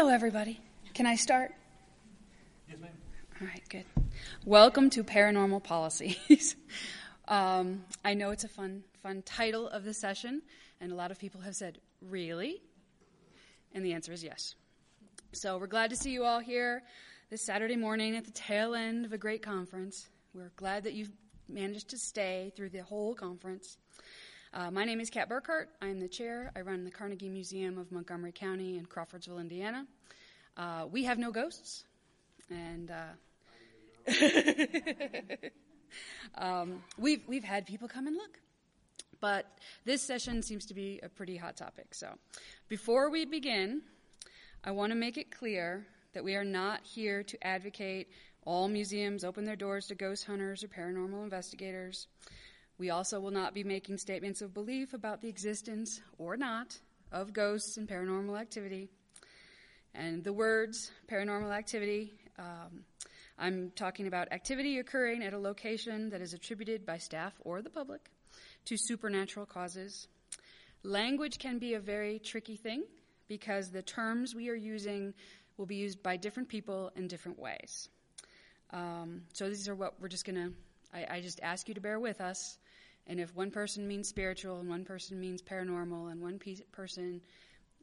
Hello, everybody. Can I start? Yes, ma'am. All right, good. Welcome to Paranormal Policies. um, I know it's a fun, fun title of the session, and a lot of people have said, "Really?" And the answer is yes. So we're glad to see you all here this Saturday morning at the tail end of a great conference. We're glad that you've managed to stay through the whole conference. Uh, my name is Kat Burkhart. I'm the chair. I run the Carnegie Museum of Montgomery County in Crawfordsville, Indiana. Uh, we have no ghosts, and uh, um, we've we've had people come and look, but this session seems to be a pretty hot topic. So, before we begin, I want to make it clear that we are not here to advocate all museums open their doors to ghost hunters or paranormal investigators. We also will not be making statements of belief about the existence or not of ghosts and paranormal activity. And the words paranormal activity, um, I'm talking about activity occurring at a location that is attributed by staff or the public to supernatural causes. Language can be a very tricky thing because the terms we are using will be used by different people in different ways. Um, so these are what we're just going to, I just ask you to bear with us and if one person means spiritual and one person means paranormal and one person,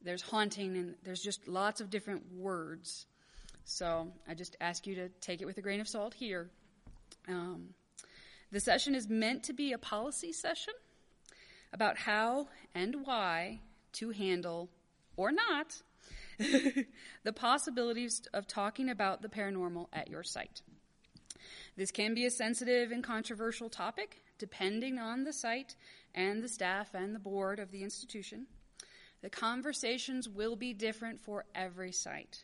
there's haunting and there's just lots of different words. So I just ask you to take it with a grain of salt here. Um, the session is meant to be a policy session about how and why to handle or not the possibilities of talking about the paranormal at your site. This can be a sensitive and controversial topic, depending on the site and the staff and the board of the institution. The conversations will be different for every site.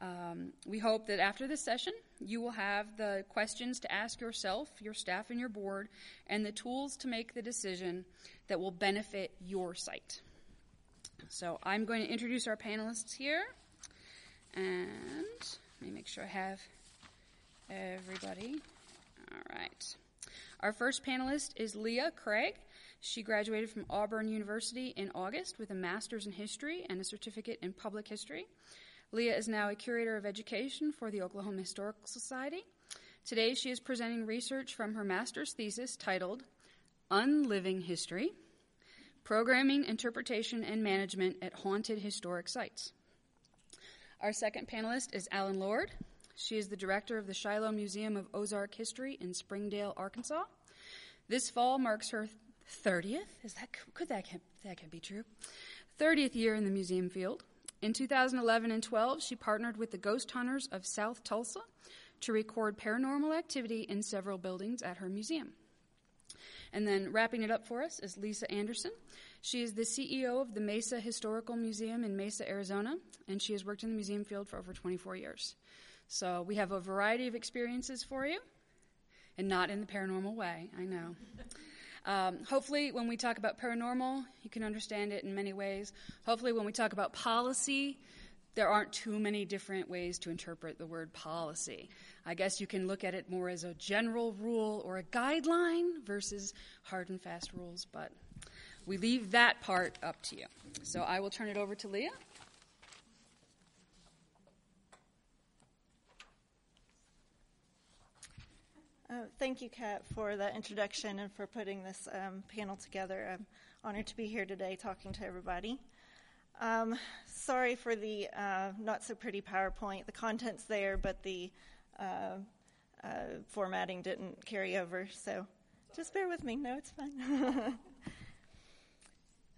Um, we hope that after this session, you will have the questions to ask yourself, your staff, and your board, and the tools to make the decision that will benefit your site. So I'm going to introduce our panelists here, and let me make sure I have everybody. All right. Our first panelist is Leah Craig. She graduated from Auburn University in August with a master's in history and a certificate in public history. Leah is now a curator of education for the Oklahoma Historical Society. Today, she is presenting research from her master's thesis titled Unliving History Programming, Interpretation, and Management at Haunted Historic Sites. Our second panelist is Allyn Lord. She is the director of the Shiloh Museum of Ozark History in Springdale, Arkansas. This fall marks her 30th. Is that could that can, that can be true? 30th year in the museum field. In 2011 and 12, she partnered with the Ghost Hunters of South Tulsa to record paranormal activity in several buildings at her museum. And then wrapping it up for us is Lisa Anderson. She is the CEO of the Mesa Historical Museum in Mesa, Arizona, and she has worked in the museum field for over 24 years. So we have a variety of experiences for you, and not in the paranormal way, I know. Um, hopefully, when we talk about paranormal, you can understand it in many ways. Hopefully, when we talk about policy, there aren't too many different ways to interpret the word policy. I guess you can look at it more as a general rule or a guideline versus hard and fast rules, but we leave that part up to you. So I will turn it over to Leah. Uh, thank you, Kat, for the introduction and for putting this um, panel together. I'm honored to be here today talking to everybody. Um, sorry for the uh, not so pretty PowerPoint. The content's there, but the uh, uh formatting didn't carry over, so just bear with me. No, it's fine.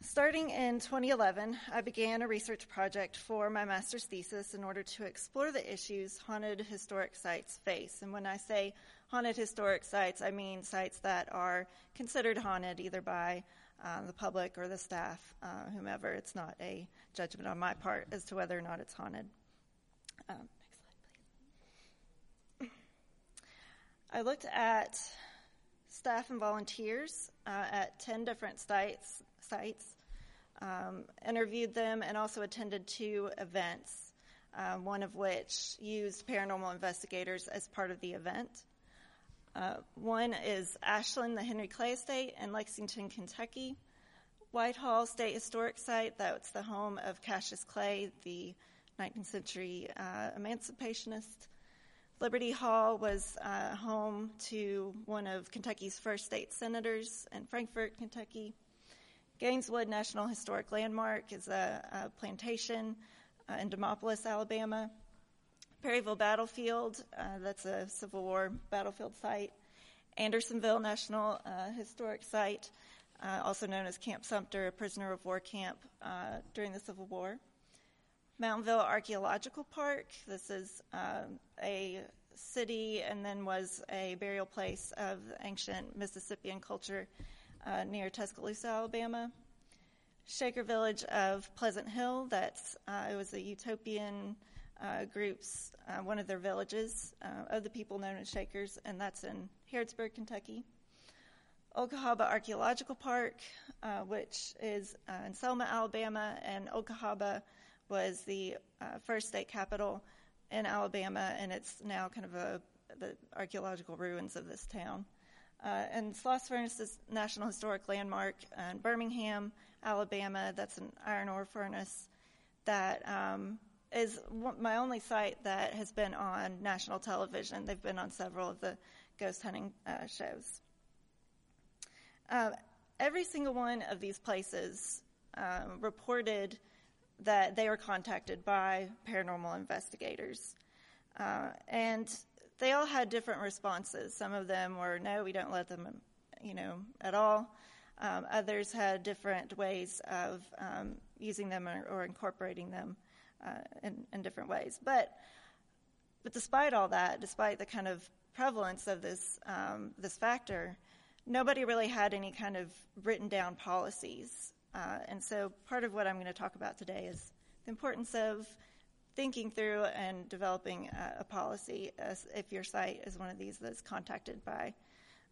Starting in 2011, I began a research project for my master's thesis in order to explore the issues haunted historic sites face. And when I say haunted historic sites, I mean sites that are considered haunted either by uh, the public or the staff, uh, whomever. It's not a judgment on my part as to whether or not it's haunted. Um, next slide, please. I looked at staff and volunteers uh, at 10 different sites, sites um, interviewed them, and also attended two events, uh, one of which used paranormal investigators as part of the event. Uh, one is Ashland, the Henry Clay Estate in Lexington, Kentucky. Whitehall State Historic Site, that's the home of Cassius Clay, the 19th century uh, emancipationist. Liberty Hall was uh, home to one of Kentucky's first state senators in Frankfort, Kentucky. Gaineswood National Historic Landmark is a, a plantation uh, in Demopolis, Alabama. Perryville Battlefield, uh, that's a Civil War battlefield site. Andersonville National uh, Historic Site, uh, also known as Camp Sumter, a prisoner of war camp uh, during the Civil War. Moundville Archaeological Park, this is um, a city and then was a burial place of ancient Mississippian culture uh, near Tuscaloosa, Alabama. Shaker Village of Pleasant Hill, that's uh, it was a utopian uh, group's uh, one of their villages uh, of the people known as Shakers, and that's in Harrodsburg, Kentucky. Old Cahaba Archaeological Park, uh, which is in Selma, Alabama, and Old Cahaba was the first state capital in Alabama, and it's now kind of a, the archaeological ruins of this town. Uh, and Sloss Furnace is National Historic Landmark in Birmingham, Alabama. That's an iron ore furnace that um, is my only site that has been on national television. They've been on several of the ghost hunting uh, shows. Uh, every single one of these places um, reported that they were contacted by paranormal investigators. Uh, and they all had different responses. Some of them were, no, we don't let them, you know, at all. Um, others had different ways of um, using them or, or incorporating them uh, in, in, different ways. But, but despite all that, despite the kind of prevalence of this um, this factor, nobody really had any kind of written down policies. Uh, and so, part of what I'm going to talk about today is the importance of thinking through and developing a, a policy if your site is one of these that's contacted by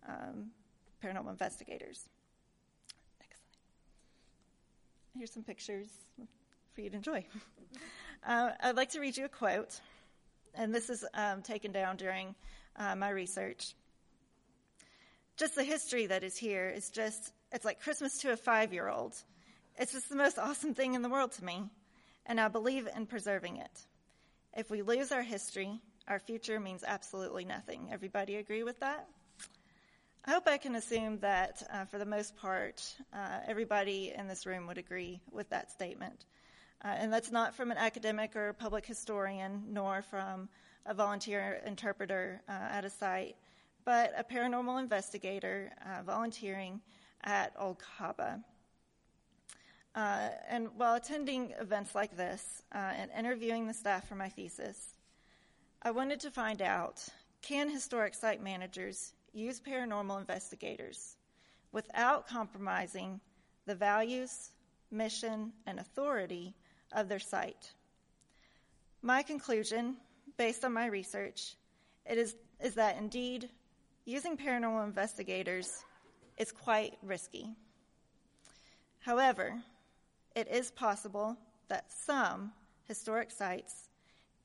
um, paranormal investigators. Here's some pictures for you to enjoy. uh, I'd like to read you a quote, and this is um, taken down during uh, my research. Just the history that is here is just, it's like Christmas to a five year old. It's just the most awesome thing in the world to me and I believe in preserving it. If we lose our history, our future means absolutely nothing. Everybody agree with that? I hope I can assume that uh, for the most part, uh, everybody in this room would agree with that statement. Uh, and that's not from an academic or public historian, nor from a volunteer interpreter uh, at a site, but a paranormal investigator uh, volunteering at Old Cahaba. Uh, and while attending events like this uh, and interviewing the staff for my thesis, I wanted to find out can historic site managers use paranormal investigators without compromising the values, mission, and authority of their site? My conclusion, based on my research, it is, is that indeed using paranormal investigators is quite risky. However, it is possible that some historic sites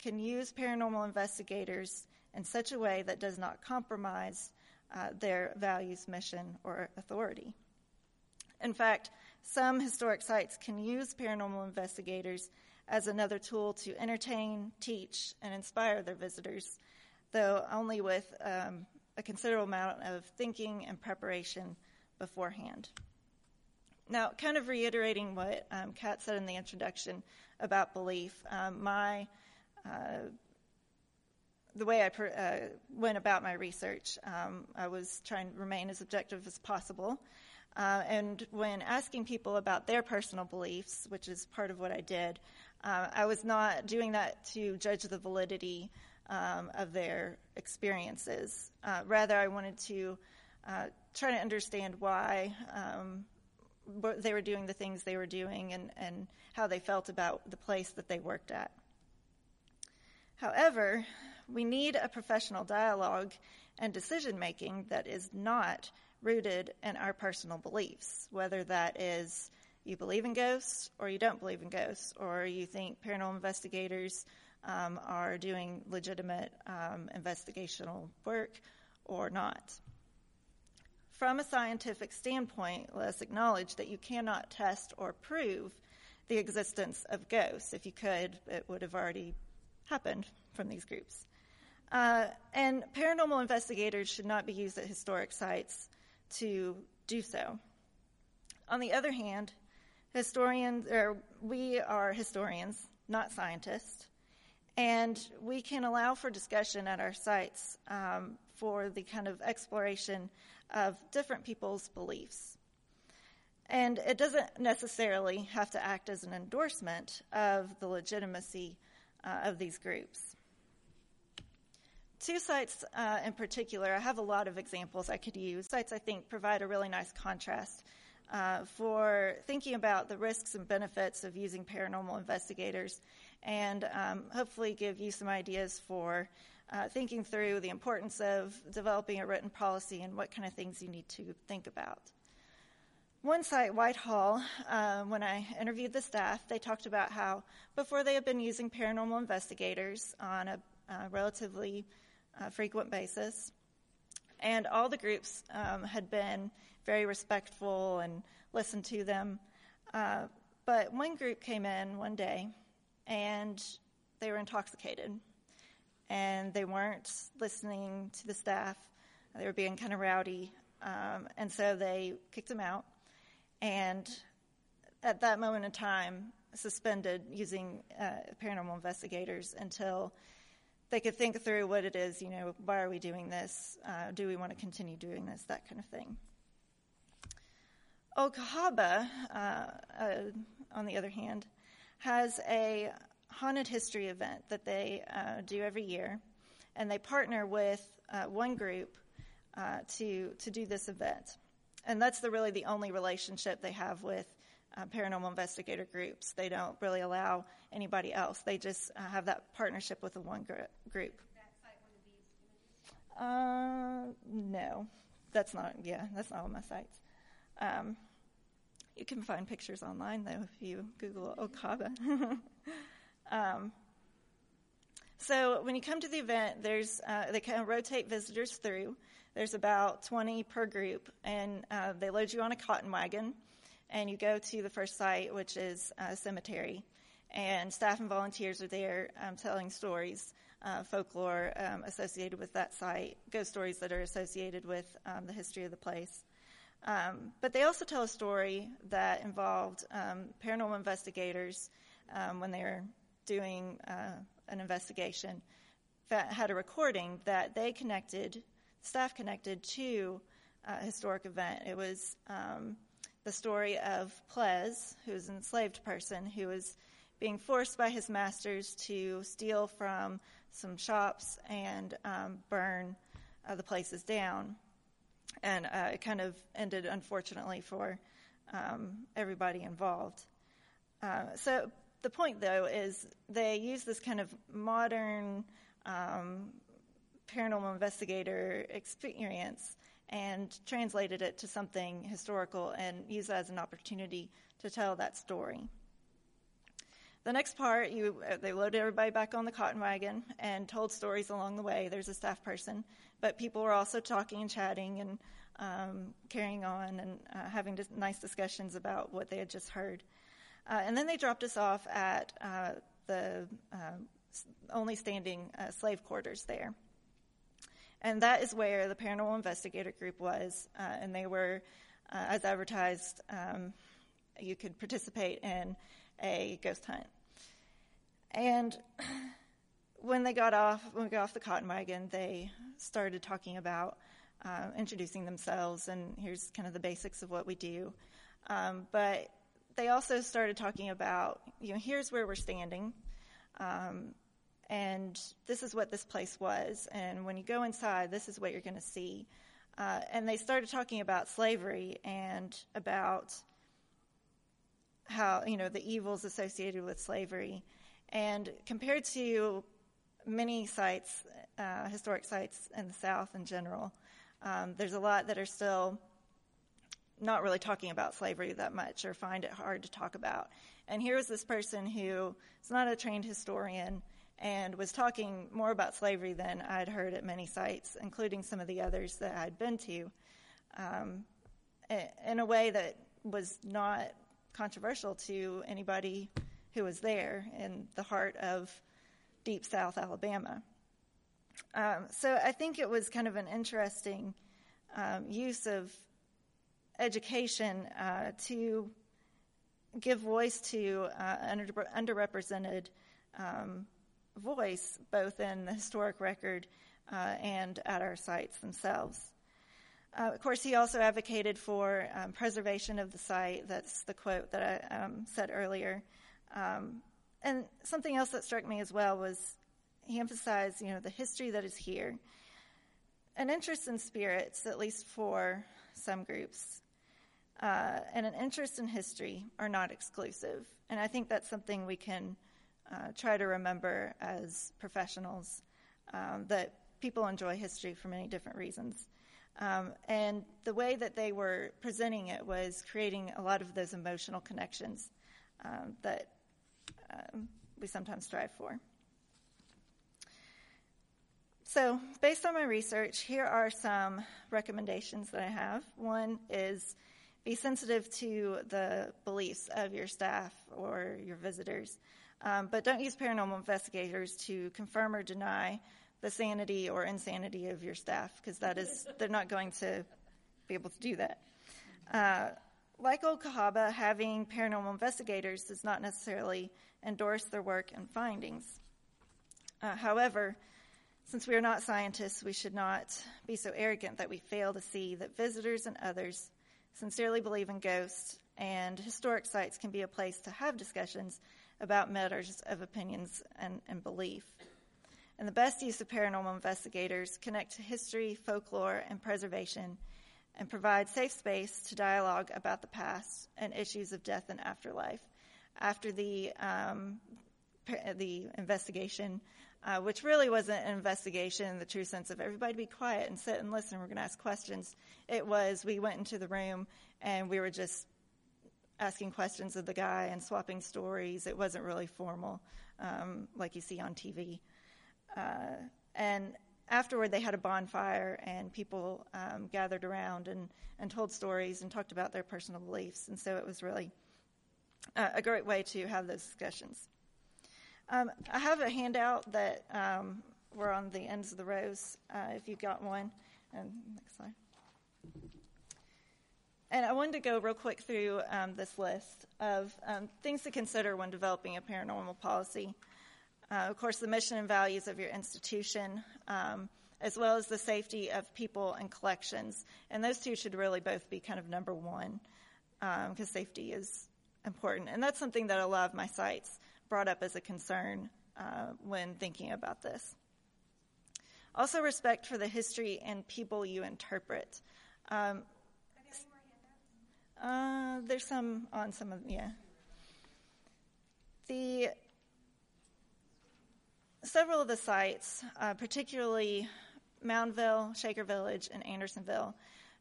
can use paranormal investigators in such a way that does not compromise uh, their values, mission, or authority. In fact, some historic sites can use paranormal investigators as another tool to entertain, teach, and inspire their visitors, though only with um, a considerable amount of thinking and preparation beforehand. Now, kind of reiterating what um, Kat said in the introduction about belief, um, my uh, the way I per, uh, went about my research, um, I was trying to remain as objective as possible. Uh, and when asking people about their personal beliefs, which is part of what I did, uh, I was not doing that to judge the validity um, of their experiences. Uh, rather, I wanted to uh, try to understand why um, they were doing the things they were doing and, and how they felt about the place that they worked at. However, we need a professional dialogue and decision making that is not rooted in our personal beliefs, whether that is you believe in ghosts or you don't believe in ghosts, or you think paranormal investigators um, are doing legitimate um, investigational work or not. From a scientific standpoint, let's acknowledge that you cannot test or prove the existence of ghosts. If you could, it would have already happened from these groups. Uh, and paranormal investigators should not be used at historic sites to do so. On the other hand, historians, or we are historians, not scientists, and we can allow for discussion at our sites um, for the kind of exploration of different people's beliefs. And it doesn't necessarily have to act as an endorsement of the legitimacy uh, of these groups. Two sites uh, in particular, I have a lot of examples I could use. Sites I think provide a really nice contrast uh, for thinking about the risks and benefits of using paranormal investigators and um, hopefully give you some ideas for uh, thinking through the importance of developing a written policy and what kind of things you need to think about. One site, Whitehall, uh, when I interviewed the staff, they talked about how before they had been using paranormal investigators on a relatively frequent basis, and all the groups um, had been very respectful and listened to them. Uh, but one group came in one day and they were intoxicated and they weren't listening to the staff. They were being kind of rowdy. Um, and so they kicked them out and at that moment in time suspended using uh, paranormal investigators until they could think through what it is, you know, why are we doing this? Uh, do we want to continue doing this? That kind of thing. Old Cahaba, uh, uh, on the other hand, has a haunted history event that they uh, do every year, and they partner with uh, one group to to do this event and that's the, really the only relationship they have with uh, paranormal investigator groups. They don't really allow anybody else. They just uh, have that partnership with the one gr- group. Uh, no, that's not. Yeah, that's not on my sites. Um, you can find pictures online though if you Google Okaba. um, so when you come to the event, there's uh, they kind of rotate visitors through. There's about 20 per group, and uh, they load you on a cotton wagon, and you go to the first site, which is a cemetery. And staff and volunteers are there um, telling stories, uh, folklore um, associated with that site, ghost stories that are associated with um, the history of the place. Um, but they also tell a story that involved um, paranormal investigators when they were doing uh, an investigation that had a recording that they connected staff connected to a historic event. It was um, the story of Plez, who's an enslaved person who was being forced by his masters to steal from some shops and um, burn uh, the places down. And uh, it kind of ended, unfortunately, for um, everybody involved. Uh, so the point, though, is they use this kind of modern um, paranormal investigator experience and translated it to something historical and used that as an opportunity to tell that story. The next part, you, uh, they loaded everybody back on the cotton wagon and told stories along the way. There's a staff person, but people were also talking and chatting and um, carrying on and uh, having dis- nice discussions about what they had just heard. Uh, and then they dropped us off at uh, the uh, only standing uh, slave quarters there. And that is where the paranormal investigator group was, uh, and they were, uh, as advertised, um, you could participate in a ghost hunt. And when they got off, when we got off the cotton wagon, they started talking about uh, introducing themselves, and here's kind of the basics of what we do. Um, but they also started talking about, you know, here's where we're standing. Um, and this is what this place was. And when you go inside, this is what you're going to see. Uh, and they started talking about slavery and about how, you know, the evils associated with slavery. And compared to many sites, uh, historic sites in the South in general, um, there's a lot that are still not really talking about slavery that much or find it hard to talk about. And here was this person who is not a trained historian and was talking more about slavery than I'd heard at many sites, including some of the others that I'd been to, um, in a way that was not controversial to anybody who was there in the heart of deep South Alabama. Um, so I think it was kind of an interesting um, use of education uh, to give voice to uh, under, underrepresented um, voice, both in the historic record uh, and at our sites themselves. Uh, of course, he also advocated for um, preservation of the site. That's the quote that I um, said earlier. Um, and something else that struck me as well was he emphasized, you know, the history that is here. An interest in spirits, at least for some groups, uh, and an interest in history are not exclusive. And I think that's something we can uh, try to remember as professionals um, that people enjoy history for many different reasons. Um, and the way that they were presenting it was creating a lot of those emotional connections um, that um, we sometimes strive for. So, based on my research, here are some recommendations that I have. One is be sensitive to the beliefs of your staff or your visitors, um, but don't use paranormal investigators to confirm or deny the sanity or insanity of your staff because that is they're not going to be able to do that. Uh, like Old Cahaba, having paranormal investigators does not necessarily endorse their work and findings. Uh, however, since we are not scientists, we should not be so arrogant that we fail to see that visitors and others sincerely believe in ghosts, and historic sites can be a place to have discussions about matters of opinions and, and belief. And the best use of paranormal investigators connect to history, folklore, and preservation and provide safe space to dialogue about the past and issues of death and afterlife. After the um, the investigation, uh, which really wasn't an investigation in the true sense of everybody be quiet and sit and listen. We're going to ask questions. It was we went into the room and we were just asking questions of the guy and swapping stories. It wasn't really formal um, like you see on TV. Uh, and afterward, they had a bonfire, and people um, gathered around and, and told stories and talked about their personal beliefs. And so it was really uh, a great way to have those discussions. Um, I have a handout that um, we're on the ends of the rows, uh, if you've got one. And next slide. And I wanted to go real quick through um, this list of um, things to consider when developing a paranormal policy. Uh, of course, the mission and values of your institution, um, as well as the safety of people and collections. And those two should really both be kind of number one because um, safety is important. And that's something that a lot of my sites brought up as a concern uh, when thinking about this. Also, respect for the history and people you interpret. Um, uh, there's some on some of yeah. The several of the sites, uh, particularly Moundville, Shaker Village, and Andersonville,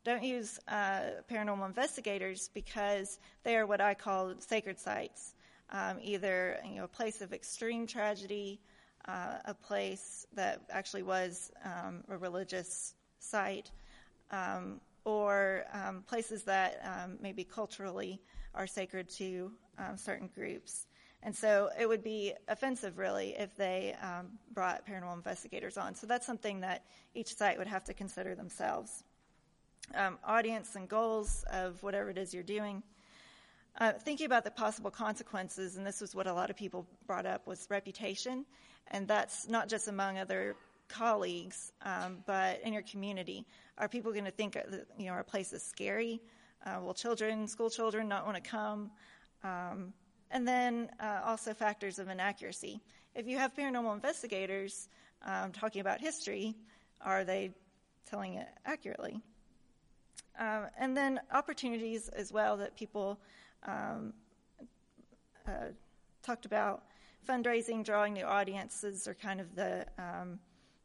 don't use uh, paranormal investigators because they are what I call sacred sites. Um, either you know a place of extreme tragedy, uh, a place that actually was um, a religious site, um, or um, places that um, maybe culturally are sacred to um, certain groups. And so it would be offensive, really, if they um, brought paranormal investigators on. So that's something that each site would have to consider themselves. Um, audience and goals of whatever it is you're doing. Uh, thinking about the possible consequences, and this was what a lot of people brought up, was reputation. And that's not just among other colleagues, um, but in your community. Are people going to think you know our place is scary? Uh, will children, school children, not want to come? Um, and then uh, also factors of inaccuracy. If you have paranormal investigators um, talking about history, are they telling it accurately? Um, and then opportunities as well that people um, uh, talked about. Fundraising, drawing new audiences are kind of the um,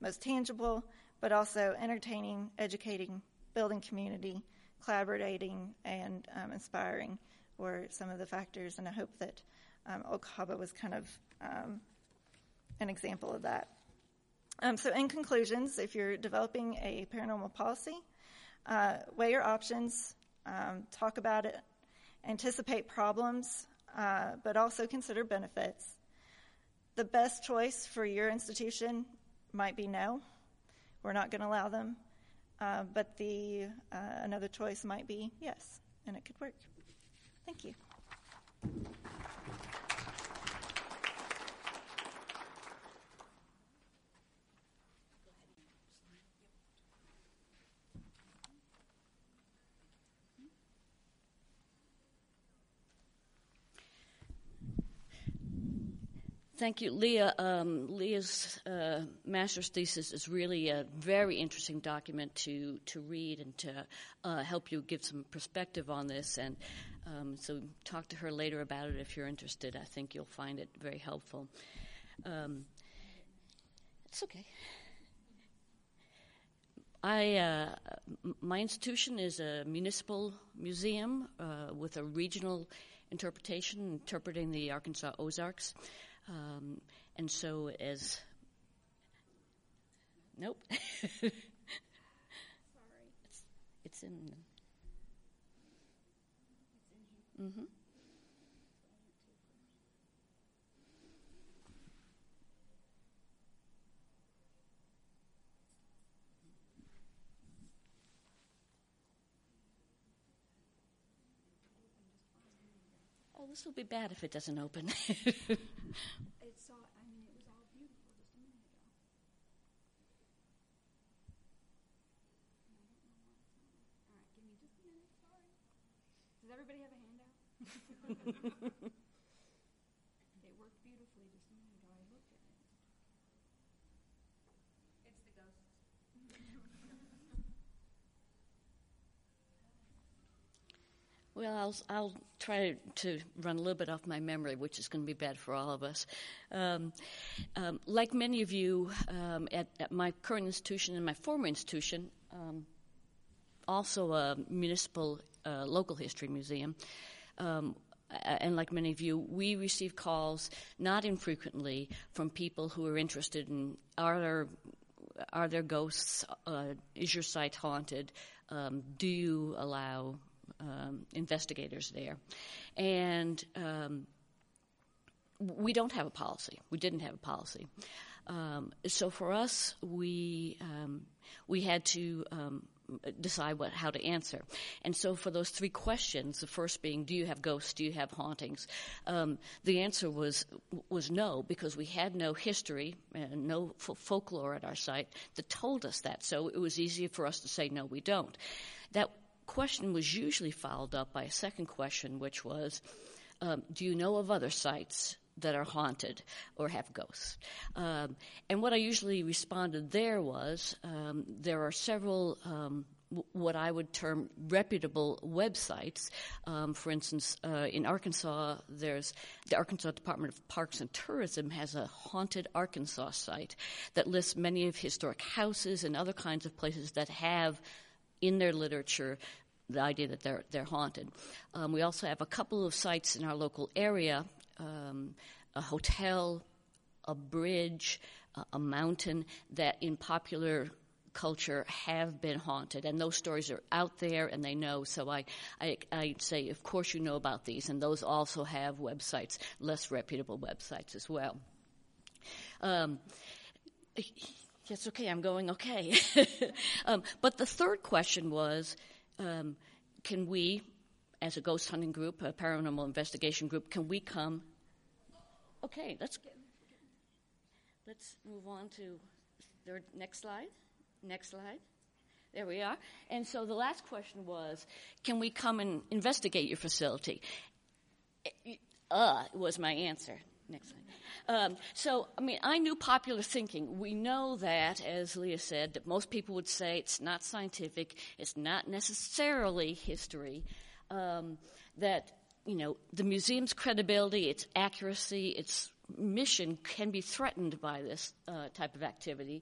most tangible, but also entertaining, educating, building community, collaborating, and um, inspiring were some of the factors, and I hope that um, was kind of um, an example of that. Um, so, in conclusions, if you're developing a paranormal policy, uh, weigh your options, um, talk about it, anticipate problems, uh, but also consider benefits. The best choice for your institution might be no. We're not going to allow them. Uh, but the uh, another choice might be yes, and it could work. Thank you. Thank you, Leah. Um, Leah's uh, master's thesis is really a very interesting document to to read and to uh, help you give some perspective on this. And um, so, talk to her later about it if you're interested. I think you'll find it very helpful. Um, it's okay. I, uh, my institution is a municipal museum uh, with a regional interpretation, interpreting the Arkansas Ozarks. Um, and so, as nope, sorry, it's, it's in. Mm-hmm. This will be bad if it doesn't open. It's all, I mean, it was all beautiful just a minute ago. All right, give me just a minute, sorry. Does everybody have a handout? It worked beautifully just a minute ago, I looked at it. It's the ghosts. Well, I'll, I'll try to run a little bit off my memory, which is going to be bad for all of us. Um, um, like many of you, um, at, at, my current institution and my former institution, um, also a municipal uh, local history museum, um, and like many of you, we receive calls not infrequently from people who are interested in are there are there ghosts? Uh, is your site haunted? Um, do you allow um, investigators there. And um, we don't have a policy. We didn't have a policy. Um, so for us, we um, we had to um, decide what how to answer. And so for those three questions, the first being, do you have ghosts? Do you have hauntings? Um, the answer was was no because we had no history and no f- folklore at our site that told us that. So it was easy for us to say no, we don't. That question was usually followed up by a second question, which was, um, do you know of other sites that are haunted or have ghosts? Um, and what I usually responded there was, um, there are several um, what I would term reputable websites. Um, for instance, uh, in Arkansas, there's the Arkansas Department of Parks and Tourism has a haunted Arkansas site that lists many of historic houses and other kinds of places that have in their literature the idea that they're they're haunted. Um, we also have a couple of sites in our local area, um, a hotel, a bridge, uh, a mountain that in popular culture have been haunted, and those stories are out there, and they know. So I, I, I say, of course, you know about these, and those also have websites, less reputable websites as well. Um, Yes, okay, I'm going okay. um, but the third question was um, can we, as a ghost hunting group, a paranormal investigation group, can we come? Okay, let's let's move on to the next slide. Next slide. There we are. And so the last question was, can we come and investigate your facility? Uh, was my answer. Next slide. Um, so, I mean, I knew popular thinking. We know that, as Leah said, that most people would say it's not scientific, it's not necessarily history. Um, that you know the museum's credibility, its accuracy, its mission can be threatened by this uh, type of activity.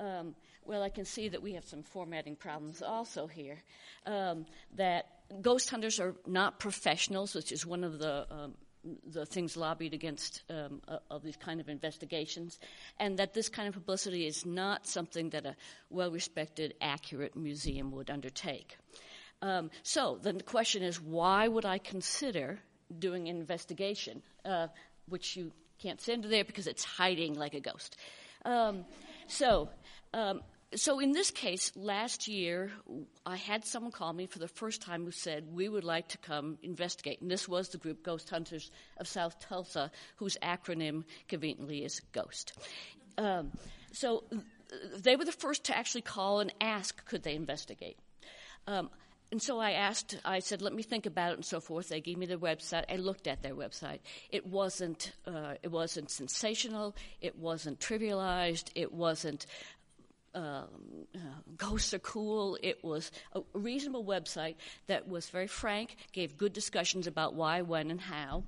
Um, well, I can see that we have some formatting problems also here. Um, that ghost hunters are not professionals, which is one of the um, the things lobbied against um, uh, of these kind of investigations, and that this kind of publicity is not something that a well-respected, accurate museum would undertake. Um, so then the question is, why would I consider doing an investigation, uh, which you can't send there because it's hiding like a ghost. Um, so, um, so in this case, last year, I had someone call me for the first time who said, we would like to come investigate. And this was the group Ghost Hunters of South Tulsa, whose acronym conveniently is GHOST. Um, so they were the first to actually call and ask, could they investigate? Um, and so I asked, I said, let me think about it and so forth. They gave me their website. I looked at their website. It wasn't, uh, it wasn't sensational. It wasn't trivialized. It wasn't, um, uh, ghosts are cool. It was a reasonable website that was very frank, gave good discussions about why, when, and how.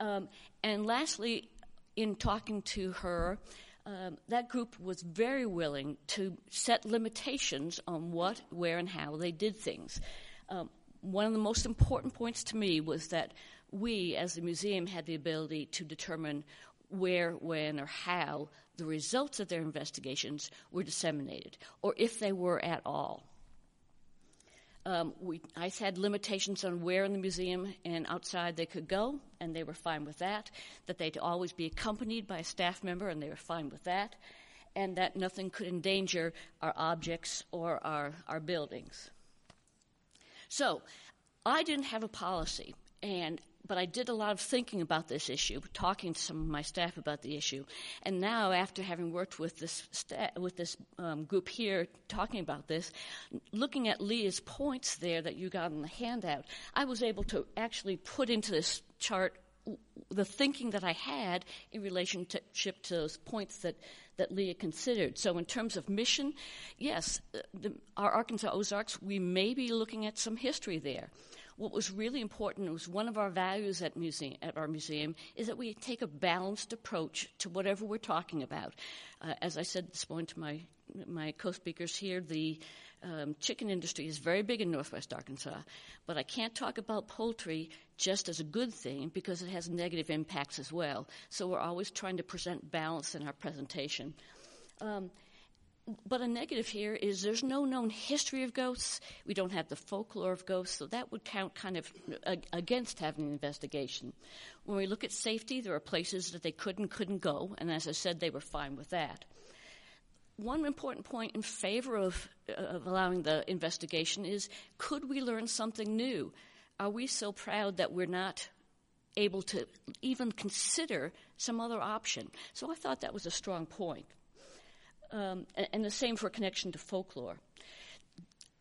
Um, and lastly, in talking to her, um, that group was very willing to set limitations on what, where, and how they did things. Um, one of the most important points to me was that we, as the museum, had the ability to determine where, when, or how the results of their investigations were disseminated, or if they were at all. Um, we, I had limitations on where in the museum and outside they could go, and they were fine with that. That they'd always be accompanied by a staff member, and they were fine with that. And that nothing could endanger our objects or our, our buildings. So, I didn't have a policy, and but I did a lot of thinking about this issue, talking to some of my staff about the issue, and now after having worked with this sta- with this um, group here, talking about this, looking at Leah's points there that you got in the handout, I was able to actually put into this chart the thinking that I had in relationship to those points that, that Leah considered. So, in terms of mission, yes, the, our Arkansas Ozarks, we may be looking at some history there what was really important was one of our values at museum at our museum is that we take a balanced approach to whatever we're talking about. Uh, as I said this morning to my my co-speakers here, the um, chicken industry is very big in Northwest Arkansas, but I can't talk about poultry just as a good thing because it has negative impacts as well. So we're always trying to present balance in our presentation. Um, but a negative here is there's no known history of ghosts. We don't have the folklore of ghosts, so that would count kind of against having an investigation. When we look at safety, there are places that they could and couldn't go, and as I said, they were fine with that. One important point in favor of, of allowing the investigation is could we learn something new? Are we so proud that we're not able to even consider some other option? So I thought that was a strong point um, and, and, the same for connection to folklore.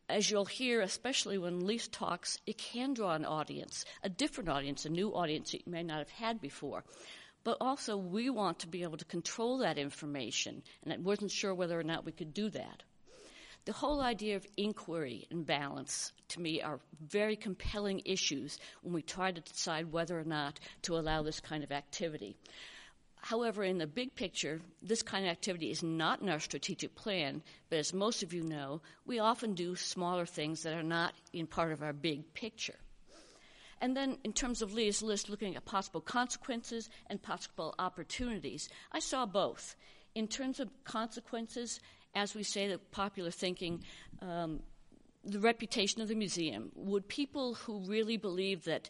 As you'll hear, especially when Lisa talks, it can draw an audience, a different audience, a new audience that you may not have had before. But also, we want to be able to control that information, and I wasn't sure whether or not we could do that. The whole idea of inquiry and balance, to me, are very compelling issues when we try to decide whether or not to allow this kind of activity. However, in the big picture, this kind of activity is not in our strategic plan, but as most of you know, we often do smaller things that are not in part of our big picture. And then, in terms of Leah's list, looking at possible consequences and possible opportunities, I saw both. In terms of consequences, as we say, the popular thinking, um, the reputation of the museum. Would people who really believe that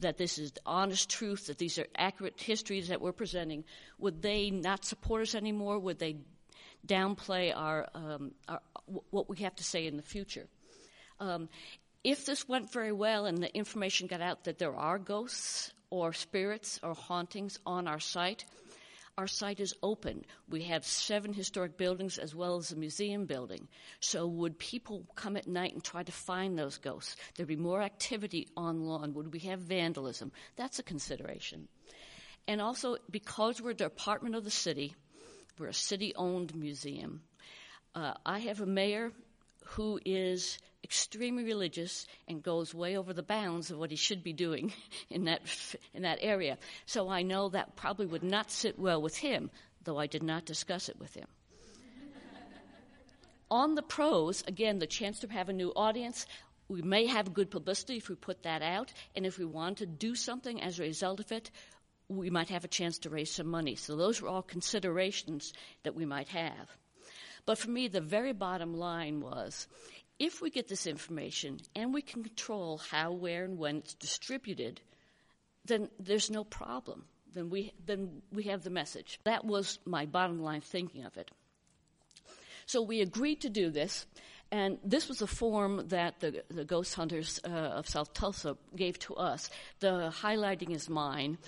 that this is honest truth, that these are accurate histories that we're presenting, would they not support us anymore? Would they downplay our, um, our what we have to say in the future? Um, if this went very well and the information got out that there are ghosts or spirits or hauntings on our site, our site is open. We have seven historic buildings as well as a museum building. So, would people come at night and try to find those ghosts? There'd be more activity on lawn. Would we have vandalism? That's a consideration. And also, because we're a department of the city, we're a city owned museum. Uh, I have a mayor who is extremely religious and goes way over the bounds of what he should be doing in that in that area. So I know that probably would not sit well with him, though I did not discuss it with him. On the pros, again, the chance to have a new audience. We may have good publicity if we put that out, and if we want to do something as a result of it, we might have a chance to raise some money. So those are all considerations that we might have. But for me, the very bottom line was if we get this information and we can control how, where, and when it's distributed, then there's no problem. Then we, then we have the message. That was my bottom line thinking of it. So we agreed to do this, and this was a form that the, the ghost hunters uh, of South Tulsa gave to us. The highlighting is mine,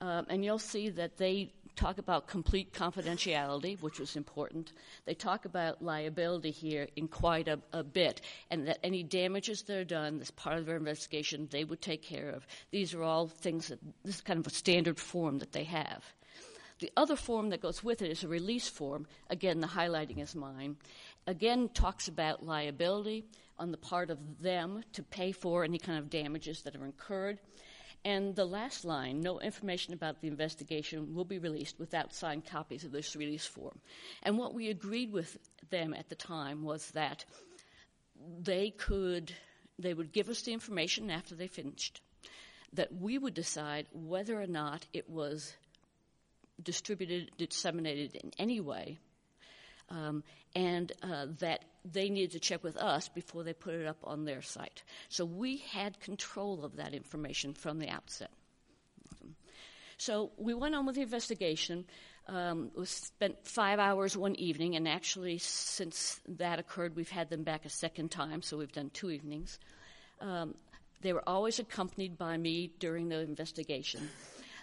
um, and you'll see that they talk about complete confidentiality, which was important. They talk about liability here in quite a, a, bit, and that any damages that are done as part of their investigation, they would take care of. These are all things that this is kind of a standard form that they have. The other form that goes with it is a release form. Again, the highlighting is mine. Again, talks about liability on the part of them to pay for any kind of damages that are incurred. And the last line, no information about the investigation will be released without signed copies of this release form. And what we agreed with them at the time was that they could, they would give us the information after they finished, that we would decide whether or not it was distributed, disseminated in any way, um, and uh, that they needed to check with us before they put it up on their site. So we had control of that information from the outset. So we went on with the investigation. Um, we spent five hours one evening, and actually, since that occurred, we've had them back a second time, so we've done two evenings. Um, they were always accompanied by me during the investigation.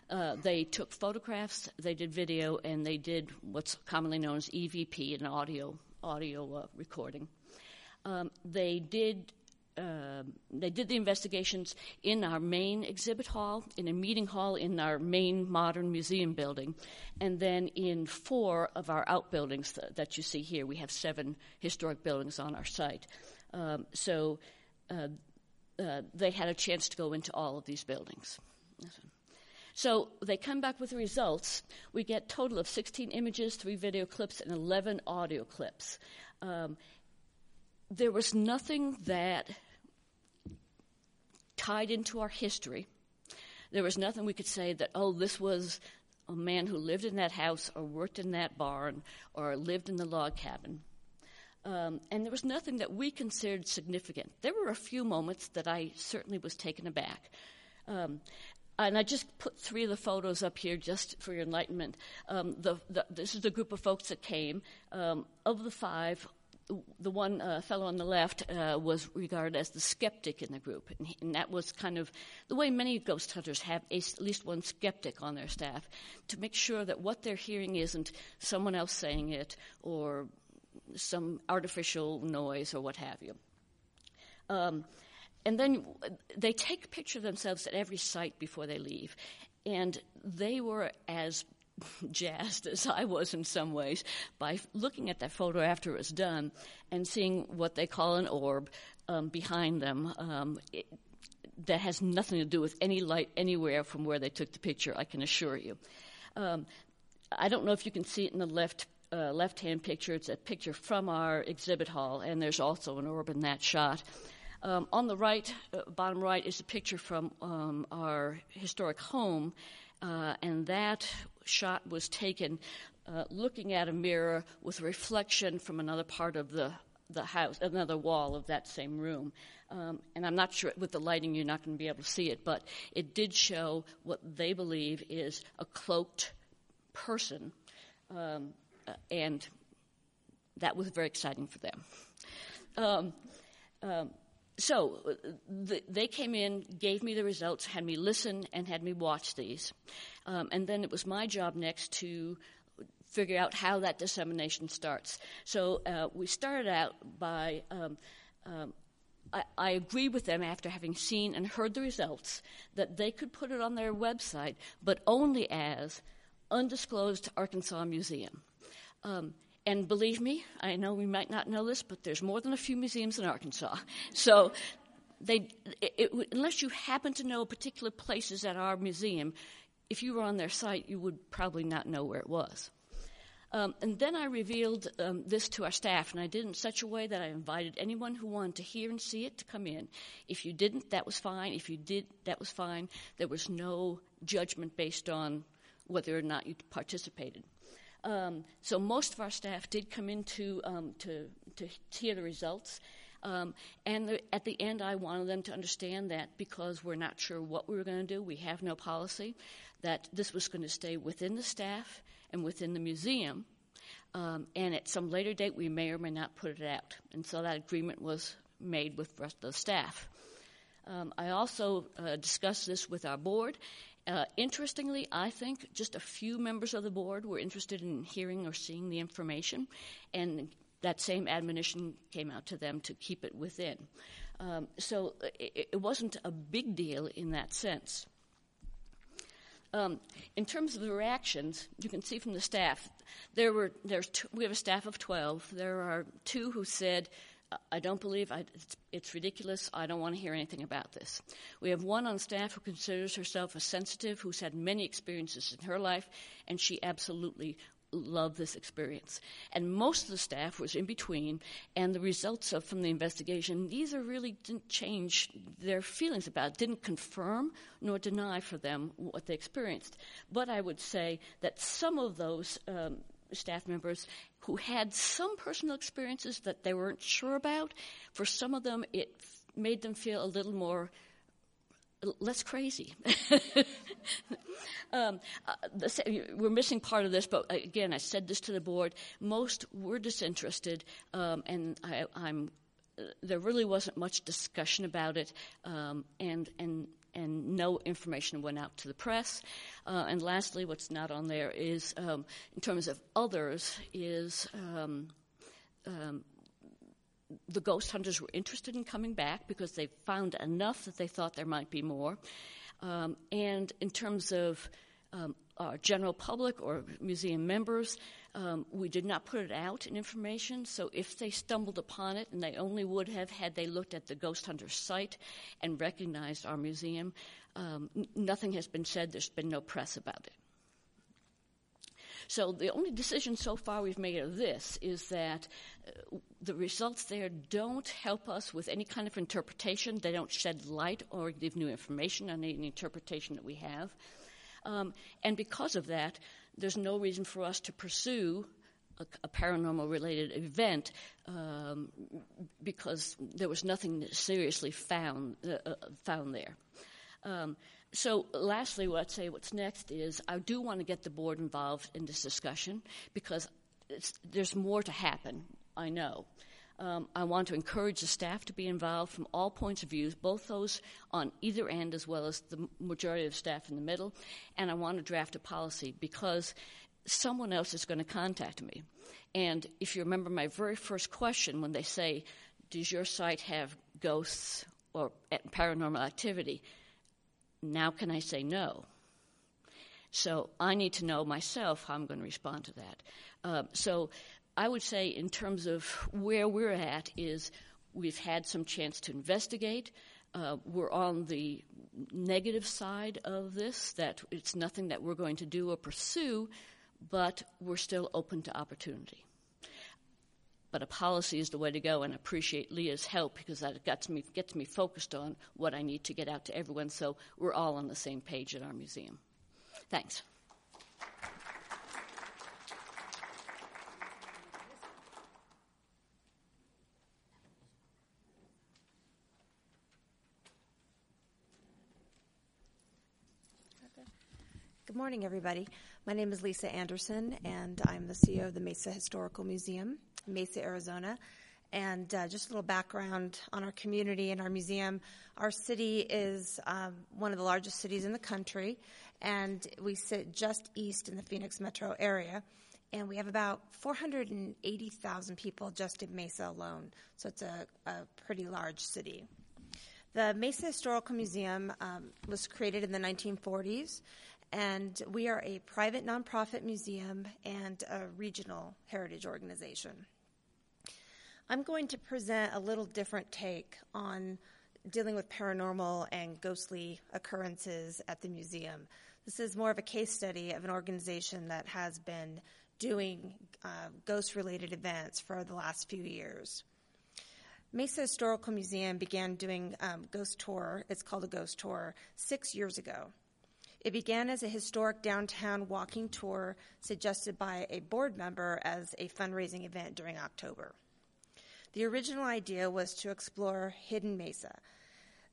Uh, they took photographs, they did video, and they did what's commonly known as EVP, an audio audio uh, recording. Um, they did. Uh, they did the investigations in our main exhibit hall, in a meeting hall in our main modern museum building, and then in four of our outbuildings th- that you see here. We have seven historic buildings on our site. Um, so uh, uh, they had a chance to go into all of these buildings. So they come back with the results. We get total of 16 images, three video clips, and 11 audio clips. Um, there was nothing that tied into our history. There was nothing we could say that, oh, this was a man who lived in that house or worked in that barn or lived in the log cabin. Um, and there was nothing that we considered significant. There were a few moments that I certainly was taken aback. Um, and I just put three of the photos up here just for your enlightenment. Um, the, the, this is the group of folks that came. Um, of the five, the one uh, fellow on the left uh, was regarded as the skeptic in the group, and, and, that was kind of the way many ghost hunters have a, at least one skeptic on their staff to make sure that what they're hearing isn't someone else saying it or some artificial noise or what have you. Um, and then they take a picture of themselves at every site before they leave. And they were as jazzed as I was in some ways by looking at that photo after it was done and seeing what they call an orb um, behind them. Um, it, that has nothing to do with any light anywhere from where they took the picture, I can assure you. Um, I don't know if you can see it in the left uh, left hand picture. It's a picture from our exhibit hall, and there's also an orb in that shot. Um, on the right, uh, bottom right, is a picture from um, our historic home, uh, and that shot was taken uh, looking at a mirror with a reflection from another part of the the house, another wall of that same room. Um, and I'm not sure with the lighting you're not going to be able to see it, but it did show what they believe is a cloaked person, um, and that was very exciting for them. Um, um so the, they came in, gave me the results, had me listen, and had me watch these. Um, and then it was my job next to figure out how that dissemination starts. So uh, we started out by. Um, um, I, I agree with them after having seen and heard the results that they could put it on their website, but only as undisclosed Arkansas Museum. Um, and believe me, I know we might not know this, but there's more than a few museums in Arkansas. So they, it, it, unless you happen to know particular places at our museum, if you were on their site, you would probably not know where it was. Um, and then I revealed um, this to our staff, and I did it in such a way that I invited anyone who wanted to hear and see it to come in. If you didn't, that was fine. If you did, that was fine. There was no judgment based on whether or not you participated. Um, so most of our staff did come in to, um, to, to hear the results. Um, and the, at the end, I wanted them to understand that because we're not sure what we were going to do, we have no policy, that this was going to stay within the staff and within the museum. Um, and at some later date, we may or may not put it out. And so that agreement was made with the rest of the staff. Um, I also uh, discussed this with our board. Uh, interestingly, I think just a few members of the board were interested in hearing or seeing the information, and that same admonition came out to them to keep it within. Um, so it, it, wasn't a big deal in that sense. Um, in terms of the reactions, you can see from the staff, there were there's two, we have a staff of 12. There are two who said I don't believe I, it's, it's, ridiculous. I don't want to hear anything about this. We have one on staff who considers herself a sensitive, who's had many experiences in her life, and she absolutely loved this experience. And most of the staff was in between, and the results of from the investigation, these are really didn't change their feelings about it, didn't confirm nor deny for them what they experienced. But I would say that some of those um, staff members who had some personal experiences that they weren't sure about. For some of them, it f- made them feel a little more less crazy. um, uh, the, we're missing part of this, but again, I said this to the board. Most were disinterested, um, and I, am uh, there really wasn't much discussion about it, um, and and and no information went out to the press. Uh, and lastly, what's not on there is, um, in terms of others, is um, um, the ghost hunters were interested in coming back because they found enough that they thought there might be more. Um, and in terms of our general public or museum members, um, we did not put it out in information, so if they stumbled upon it, and they only would have had they looked at the Ghost Hunter site and recognized our museum, um, n- nothing has been said. There's been no press about it. So the only decision so far we've made of this is that uh, the results there don't help us with any kind of interpretation. They don't shed light or give new information on any interpretation that we have. Um, and because of that, there's no reason for us to pursue a, a paranormal related event um, because there was nothing seriously found uh, uh, found there. Um, so, lastly, what I'd say what's next is I do want to get the board involved in this discussion because there's more to happen. I know. Um, I want to encourage the staff to be involved from all points of view, both those on either end as well as the majority of staff in the middle. And I want to draft a policy because someone else is going to contact me. And if you remember my very first question when they say, Does your site have ghosts or paranormal activity? Now can I say no? So I need to know myself how I'm going to respond to that. Uh, so I would say, in terms of where we're at, is we've had some chance to investigate. Uh, we're on the negative side of this, that it's nothing that we're going to do or pursue, but we're still open to opportunity. But a policy is the way to go, and I appreciate Leah's help because that gets me, gets me focused on what I need to get out to everyone so we're all on the same page at our museum. Thanks. Good morning, everybody. My name is Lisa Anderson, and I'm the CEO of the Mesa Historical Museum, Mesa, Arizona. And uh, just a little background on our community and our museum. Our city is um, one of the largest cities in the country, and we sit just east in the Phoenix metro area. And we have about 480,000 people just in Mesa alone, so it's a, a pretty large city. The Mesa Historical Museum um, was created in the 1940s and we are a private nonprofit museum and a regional heritage organization. I'm going to present a little different take on dealing with paranormal and ghostly occurrences at the museum. This is more of a case study of an organization that has been doing uh, ghost related events for the last few years. Mesa Historical Museum began doing um, ghost tour, it's called a ghost tour, six years ago. It began as a historic downtown walking tour suggested by a board member as a fundraising event during October. The original idea was to explore hidden Mesa.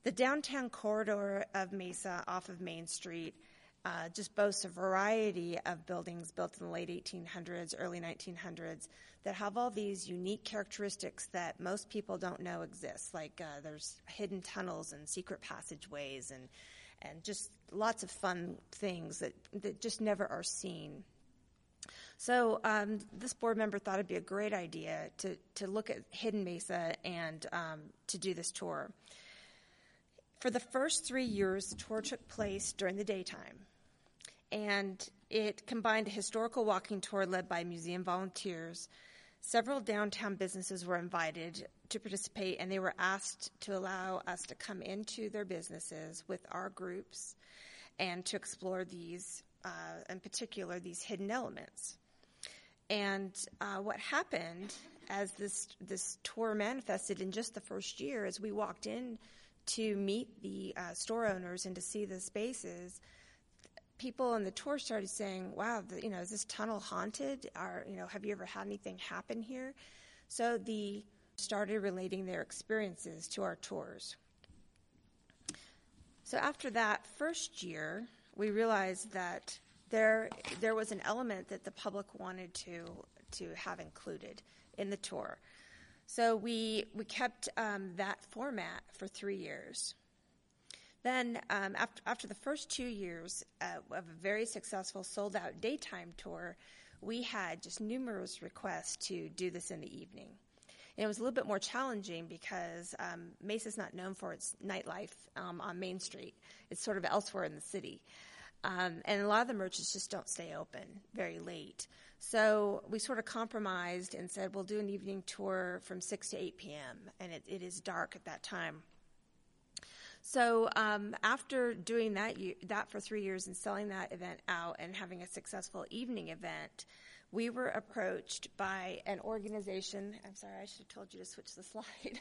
The downtown corridor of Mesa off of Main Street uh, just boasts a variety of buildings built in the late 1800s, early 1900s that have all these unique characteristics that most people don't know exist. Like uh, there's hidden tunnels and secret passageways and and just lots of fun things that, that just never are seen. So um, this board member thought it'd be a great idea to, to look at Hidden Mesa and um, to do this tour. For the first three years, the tour took place during the daytime, and it combined a historical walking tour led by museum volunteers. Several downtown businesses were invited to participate, and they were asked to allow us to come into their businesses with our groups and to explore these, uh, in particular, these hidden elements. And uh, what happened as this this tour manifested in just the first year, as we walked in to meet the uh, store owners and to see the spaces, people on the tour started saying, "Wow, the, you know, is this tunnel haunted? Or you know, have you ever had anything happen here?" So the started relating their experiences to our tours. So after that first year, we realized that there there was an element that the public wanted to to have included in the tour. So we we kept um, that format for three years. Then, um, after, after the first two years uh, of a very successful sold out daytime tour, we had just numerous requests to do this in the evening. And it was a little bit more challenging because um, is not known for its nightlife um, on Main Street. It's sort of elsewhere in the city. Um, and a lot of the merchants just don't stay open very late. So we sort of compromised and said we'll do an evening tour from 6 to 8 p.m., and it, it is dark at that time. So um, after doing that that for three years and selling that event out and having a successful evening event, we were approached by an organization. I'm sorry, I should have told you to switch the slide.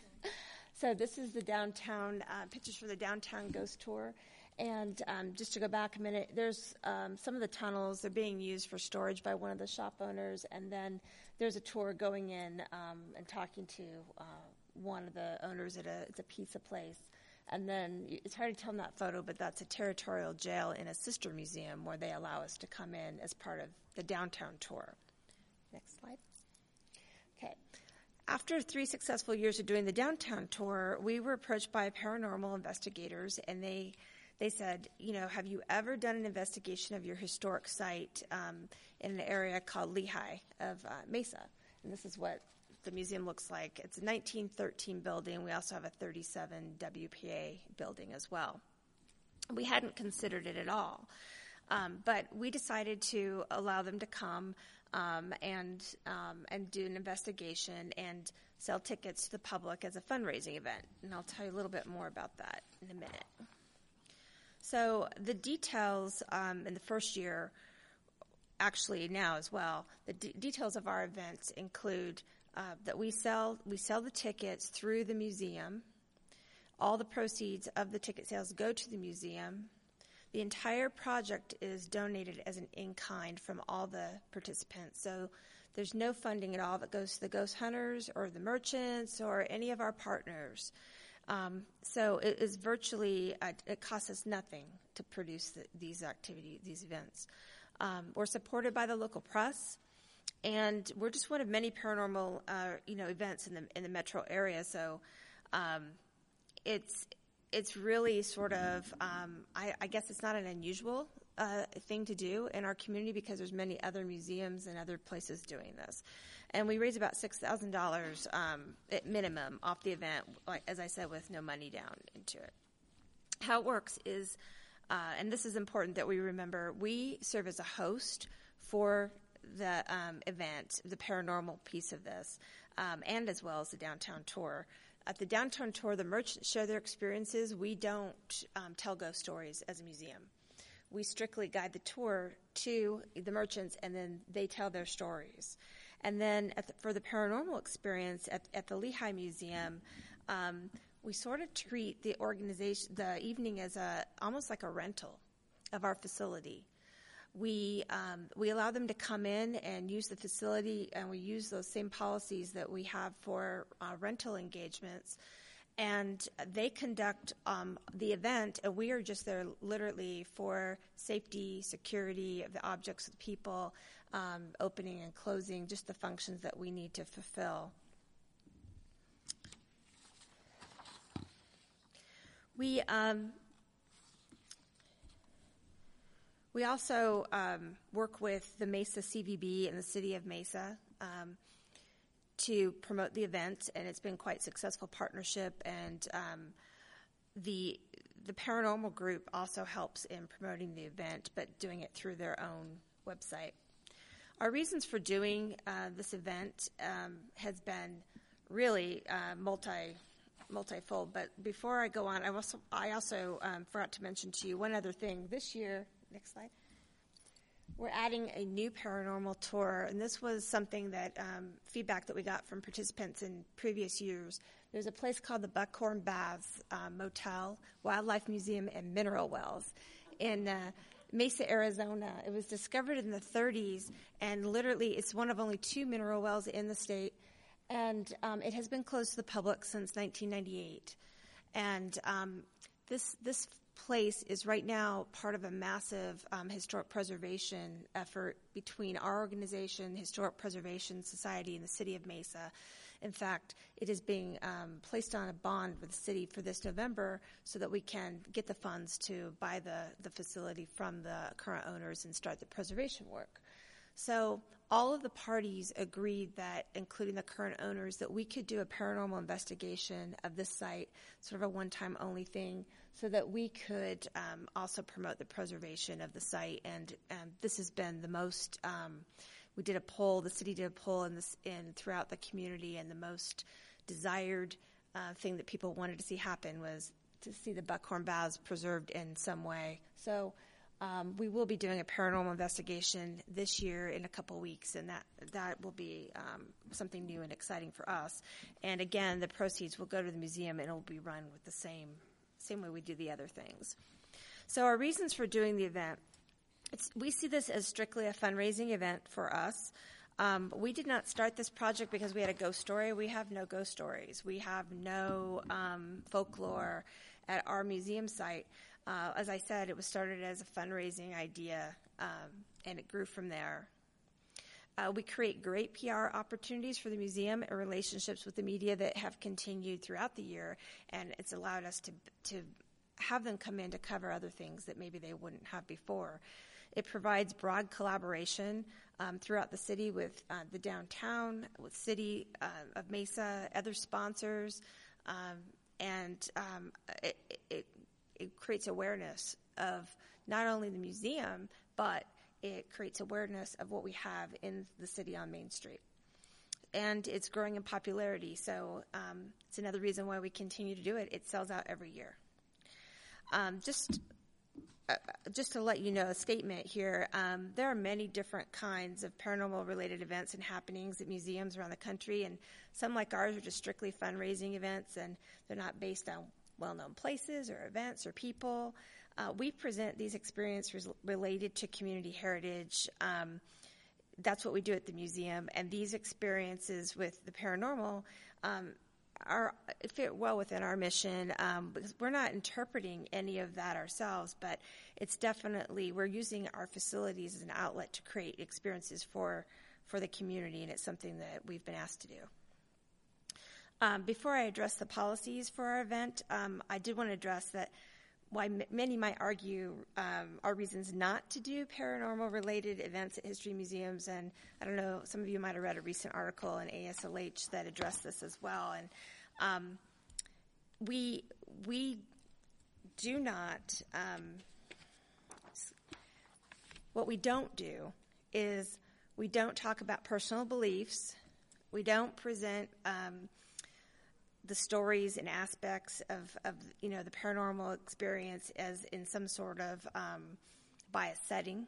so this is the downtown uh, pictures for the downtown ghost tour. And um, just to go back a minute, there's um, some of the tunnels they're being used for storage by one of the shop owners, and then there's a tour going in um, and talking to uh, one of the owners at a it's a pizza place. And then it's hard to tell in that photo, but that's a territorial jail in a sister museum where they allow us to come in as part of the downtown tour. Next slide. Okay. After three successful years of doing the downtown tour, we were approached by paranormal investigators, and they they said, you know, have you ever done an investigation of your historic site um, in an area called Lehi of uh, Mesa? And this is what the museum looks like. It's a 1913 building. We also have a 37 WPA building as well. We hadn't considered it at all. Um, but we decided to allow them to come um, and um, and do an investigation and sell tickets to the public as a fundraising event. And I'll tell you a little bit more about that in a minute. So the details um, in the first year, actually now as well, the d- details of our events include uh, that we sell we sell the tickets through the museum. All the proceeds of the ticket sales go to the museum. The entire project is donated as an in kind from all the participants. So there's no funding at all that goes to the ghost hunters or the merchants or any of our partners. Um, so it is virtually uh, it costs us nothing to produce the, these activities, these events. Um, we're supported by the local press and we're just one of many paranormal, uh, you know, events in the in the metro area. So, um, it's it's really sort of, um, I, I, guess it's not an unusual uh, thing to do in our community because there's many other museums and other places doing this. And we raise about six thousand um, dollars at minimum off the event, like as I said, with no money down into it. How it works is, uh, and this is important that we remember, we serve as a host for the um, event, the paranormal piece of this, um, and as well as the downtown tour. At the downtown tour, the merchants share their experiences. We don't um, tell ghost stories as a museum. We strictly guide the tour to the merchants, and then they tell their stories. And then the, for the paranormal experience at, at the Lehi Museum, um, we sort of treat the organization, the evening as a almost like a rental of our facility we um, we allow them to come in and use the facility, and we use those same policies that we have for uh, rental engagements. And they conduct um, the event, and we are just there literally for safety, security of the objects, the people, um, opening and closing, just the functions that we need to fulfill. We um, we also um, work with the Mesa CVB and the City of Mesa um, to promote the event, and it's been quite a successful partnership. And um, the the paranormal group also helps in promoting the event, but doing it through their own website. Our reasons for doing uh, this event um, has been really uh, multi multifold. But before I go on, I also I also um, forgot to mention to you one other thing. This year, next slide. We're adding a new paranormal tour, and this was something that um, feedback that we got from participants in previous years. There's a place called the Buckhorn Baths uh, Motel, Wildlife Museum, and Mineral Wells in uh, Mesa, Arizona. It was discovered in the 30s, and literally, it's one of only two mineral wells in the state, and um, it has been closed to the public since 1998. And um, this this place is right now part of a massive um, historic preservation effort between our organization, Historic Preservation Society, and the City of Mesa. In fact, it is being um, placed on a bond with the city for this November so that we can get the funds to buy the, the facility from the current owners and start the preservation work. So all of the parties agreed that, including the current owners, that we could do a paranormal investigation of this site, sort of a one-time only thing, so that we could um, also promote the preservation of the site. And um, this has been the most. Um, we did a poll. The city did a poll in this in throughout the community, and the most desired uh, thing that people wanted to see happen was to see the buckhorn baths preserved in some way. So. Um, we will be doing a paranormal investigation this year in a couple weeks, and that that will be um, something new and exciting for us. And again, the proceeds will go to the museum, and it will be run with the same same way we do the other things. So our reasons for doing the event, we see this as strictly a fundraising event for us. Um, we did not start this project because we had a ghost story. We have no ghost stories. We have no um, folklore at our museum site. Uh, as I said, it was started as a fundraising idea, um, and it grew from there. Uh, we create great PR opportunities for the museum and relationships with the media that have continued throughout the year, and it's allowed us to to have them come in to cover other things that maybe they wouldn't have before. It provides broad collaboration um, throughout the city with uh, the downtown, with City uh, of Mesa, other sponsors, um, and um, it, it, it creates awareness of not only the museum but it creates awareness of what we have in the city on Main Street. And it's growing in popularity, so um, it's another reason why we continue to do it. It sells out every year. Um, just uh, just to let you know, a statement here. Um, there are many different kinds of paranormal related events and happenings at museums around the country, and some like ours are just strictly fundraising events, and they're not based on well known places or events or people. Uh, we present these experiences related to community heritage. Um, that's what we do at the museum, and these experiences with the paranormal um, are fit well within our mission um, because we're not interpreting any of that ourselves, but it's definitely we're using our facilities as an outlet to create experiences for for the community, and it's something that we've been asked to do. Um, before I address the policies for our event, um, I did want to address that why many might argue um, are reasons not to do paranormal related events at history museums. And I don't know, some of you might have read a recent article in ASLH that addressed this as well. And um, we we do not. Um, what we don't do is we don't talk about personal beliefs. We don't present um, the stories and aspects of, of you know the paranormal experience as in some sort of um, bias setting.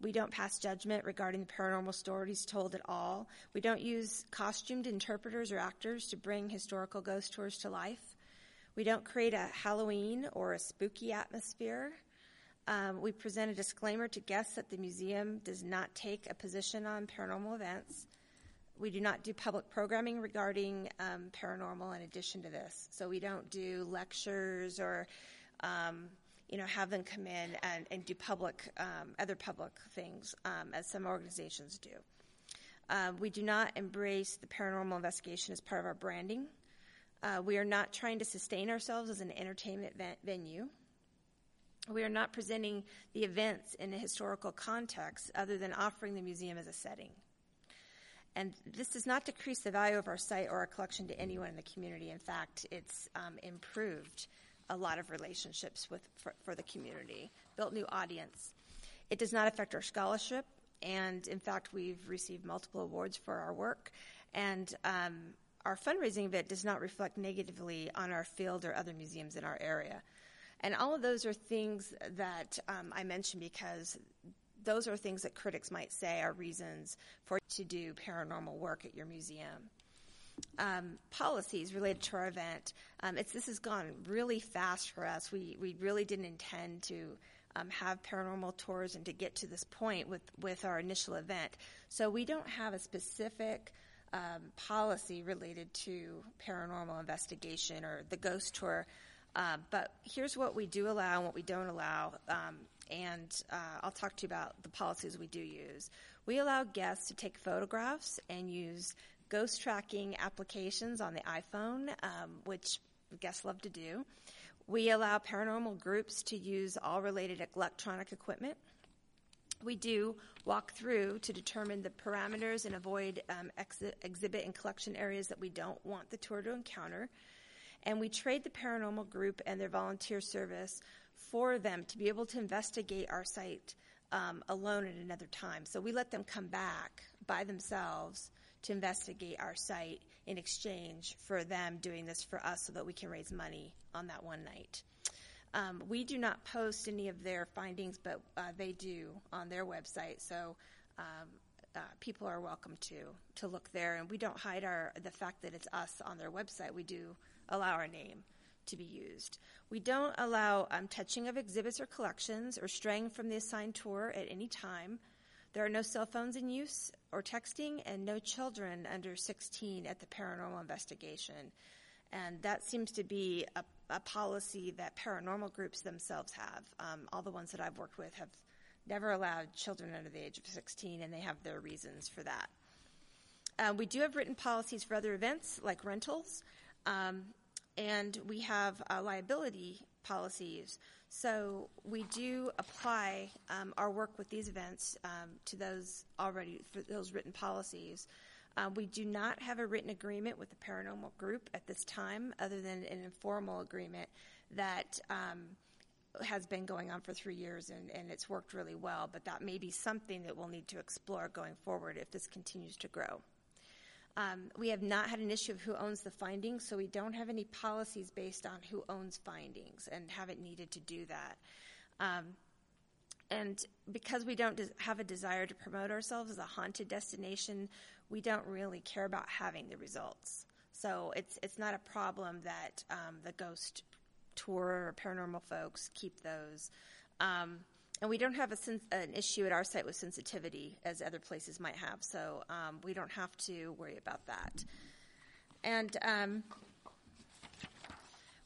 We don't pass judgment regarding the paranormal stories told at all. We don't use costumed interpreters or actors to bring historical ghost tours to life. We don't create a Halloween or a spooky atmosphere. Um, we present a disclaimer to guests that the museum does not take a position on paranormal events. We do not do public programming regarding um, paranormal in addition to this. So we don't do lectures or, um, you know, have them come in and, and do public, um, other public things um, as some organizations do. Uh, we do not embrace the paranormal investigation as part of our branding. Uh, we are not trying to sustain ourselves as an entertainment venue. We are not presenting the events in a historical context other than offering the museum as a setting. And this does not decrease the value of our site or our collection to anyone in the community. In fact, it's um, improved a lot of relationships with for, for, the community, built new audience. It does not affect our scholarship, and in fact, we've received multiple awards for our work. And um, our fundraising it does not reflect negatively on our field or other museums in our area. And all of those are things that um, I mention because those are things that critics might say are reasons for to do paranormal work at your museum. Um, policies related to our event. Um, this has gone really fast for us. We we really didn't intend to um, have paranormal tours and to get to this point with with our initial event. So we don't have a specific um, policy related to paranormal investigation or the ghost tour. Uh, but here's what we do allow and what we don't allow. And uh, I'll talk to you about the policies we do use. We allow guests to take photographs and use ghost tracking applications on the iPhone, um, which guests love to do. We allow paranormal groups to use all related electronic equipment. We do walk through to determine the parameters and avoid um, exhibit and collection areas that we don't want the tour to encounter. And we trade the paranormal group and their volunteer service for them to be able to investigate our site um, alone at another time. So we let them come back by themselves to investigate our site in exchange for them doing this for us so that we can raise money on that one night. Um, we do not post any of their findings, but uh, they do on their website. So um, uh, people are welcome to to look there, and we don't hide our the fact that it's us on their website. We do allow our name to be used. We don't allow um, touching of exhibits or collections or straying from the assigned tour at any time. There are no cell phones in use or texting, and no children under 16 at the paranormal investigation. And that seems to be a, a policy that paranormal groups themselves have. Um, all the ones that I've worked with have never allowed children under the age of 16, and they have their reasons for that. Uh, we do have written policies for other events like rentals. Um, and we have uh, liability policies. So we do apply um, our work with these events um, to those already those written policies. Uh, we do not have a written agreement with the paranormal group at this time, other than an informal agreement that um, has been going on for three years and, and it's worked really well. But that may be something that we'll need to explore going forward if this continues to grow. Um, we have not had an issue of who owns the findings, so we don't have any policies based on who owns findings and haven't needed to do that. Um, and because we don't have a desire to promote ourselves as a haunted destination, we don't really care about having the results. So it's it's not a problem that um, the ghost tour or paranormal folks keep those. Um, and we don't have a sen- an issue at our site with sensitivity as other places might have, so um, we don't have to worry about that. And um,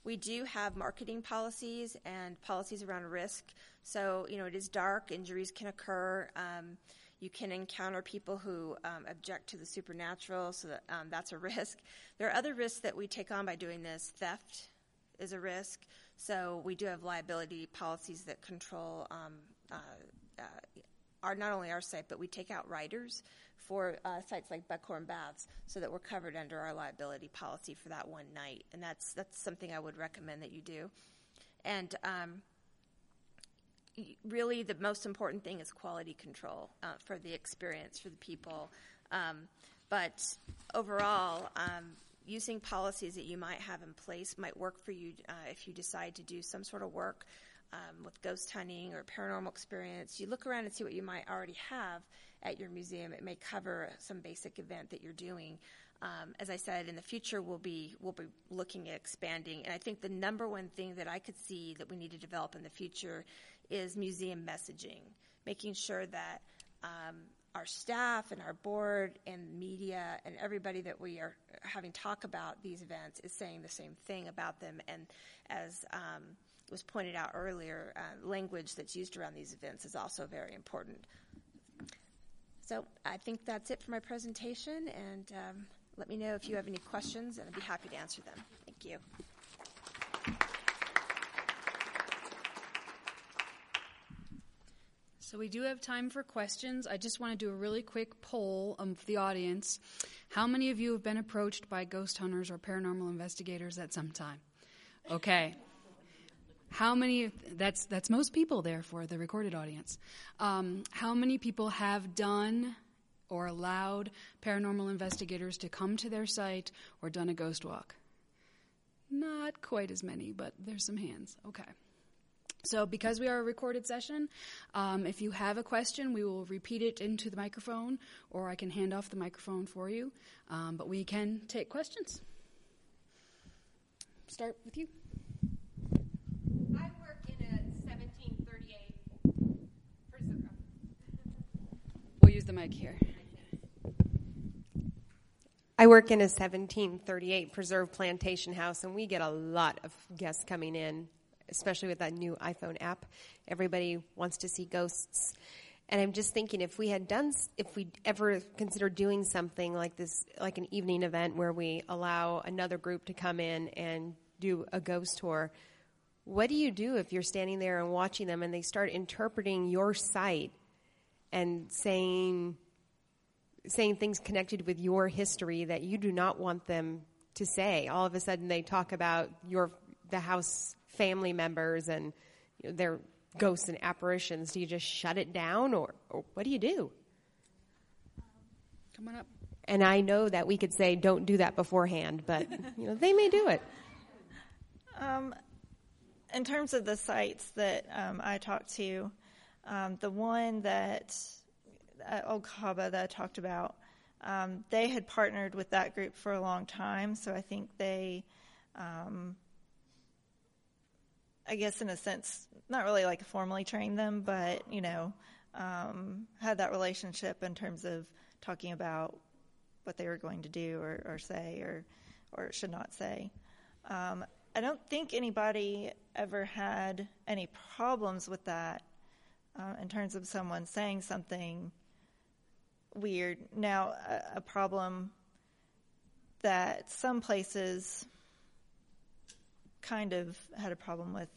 we do have marketing policies and policies around risk. So, you know, it is dark, injuries can occur. Um, you can encounter people who um, object to the supernatural, so that, um, that's a risk. There are other risks that we take on by doing this. Theft is a risk. So we do have liability policies that control um, uh, uh, our not only our site, but we take out riders for uh, sites like Buckhorn Baths, so that we're covered under our liability policy for that one night, and that's that's something I would recommend that you do. And um, really, the most important thing is quality control uh, for the experience for the people. Um, but overall, um, using policies that you might have in place might work for you uh, if you decide to do some sort of work um, with ghost hunting or paranormal experience. You look around and see what you might already have at your museum. It may cover some basic event that you're doing. Um, as I said, in the future we'll be we'll be looking at expanding. And I think the number one thing that I could see that we need to develop in the future is museum messaging, making sure that um, our staff and our board and media and everybody that we are having talk about these events is saying the same thing about them. And as um, was pointed out earlier, uh, language that's used around these events is also very important. So I think that's it for my presentation, and um, let me know if you have any questions, and I'd be happy to answer them. Thank you. So we do have time for questions. I just want to do a really quick poll of the audience. How many of you have been approached by ghost hunters or paranormal investigators at some time? Okay. How many? That's that's most people there for the recorded audience. Um, how many people have done or allowed paranormal investigators to come to their site or done a ghost walk? Not quite as many, but there's some hands. Okay. So, because we are a recorded session, um, if you have a question, we will repeat it into the microphone, or I can hand off the microphone for you. Um, but we can take questions. Start with you. I work in a 1738 preserve. We'll use the mic here. I work in a 1738 preserve plantation house, and we get a lot of guests coming in, especially with that new iPhone app. Everybody wants to see ghosts. And I'm just thinking if we had done, if we ever considered doing something like this, like an evening event where we allow another group to come in and do a ghost tour, what do you do if you're standing there and watching them and they start interpreting your site and saying, saying things connected with your history that you do not want them to say. All of a sudden, they talk about your the house family members and you know, their ghosts and apparitions. Do you just shut it down, or, or what do you do? Come on up. And I know that we could say don't do that beforehand, but you know they may do it. Um, in terms of the sites that um, I talked to, um, the one that at Old Cahawba that I talked about, um, they had partnered with that group for a long time, so I think they, um, I guess in a sense, not really like formally trained them, but you know, um, had that relationship in terms of talking about what they were going to do or, or say or or should not say. Um, I don't think anybody ever had any problems with that uh, in terms of someone saying something weird. Now, a, a problem that some places kind of had a problem with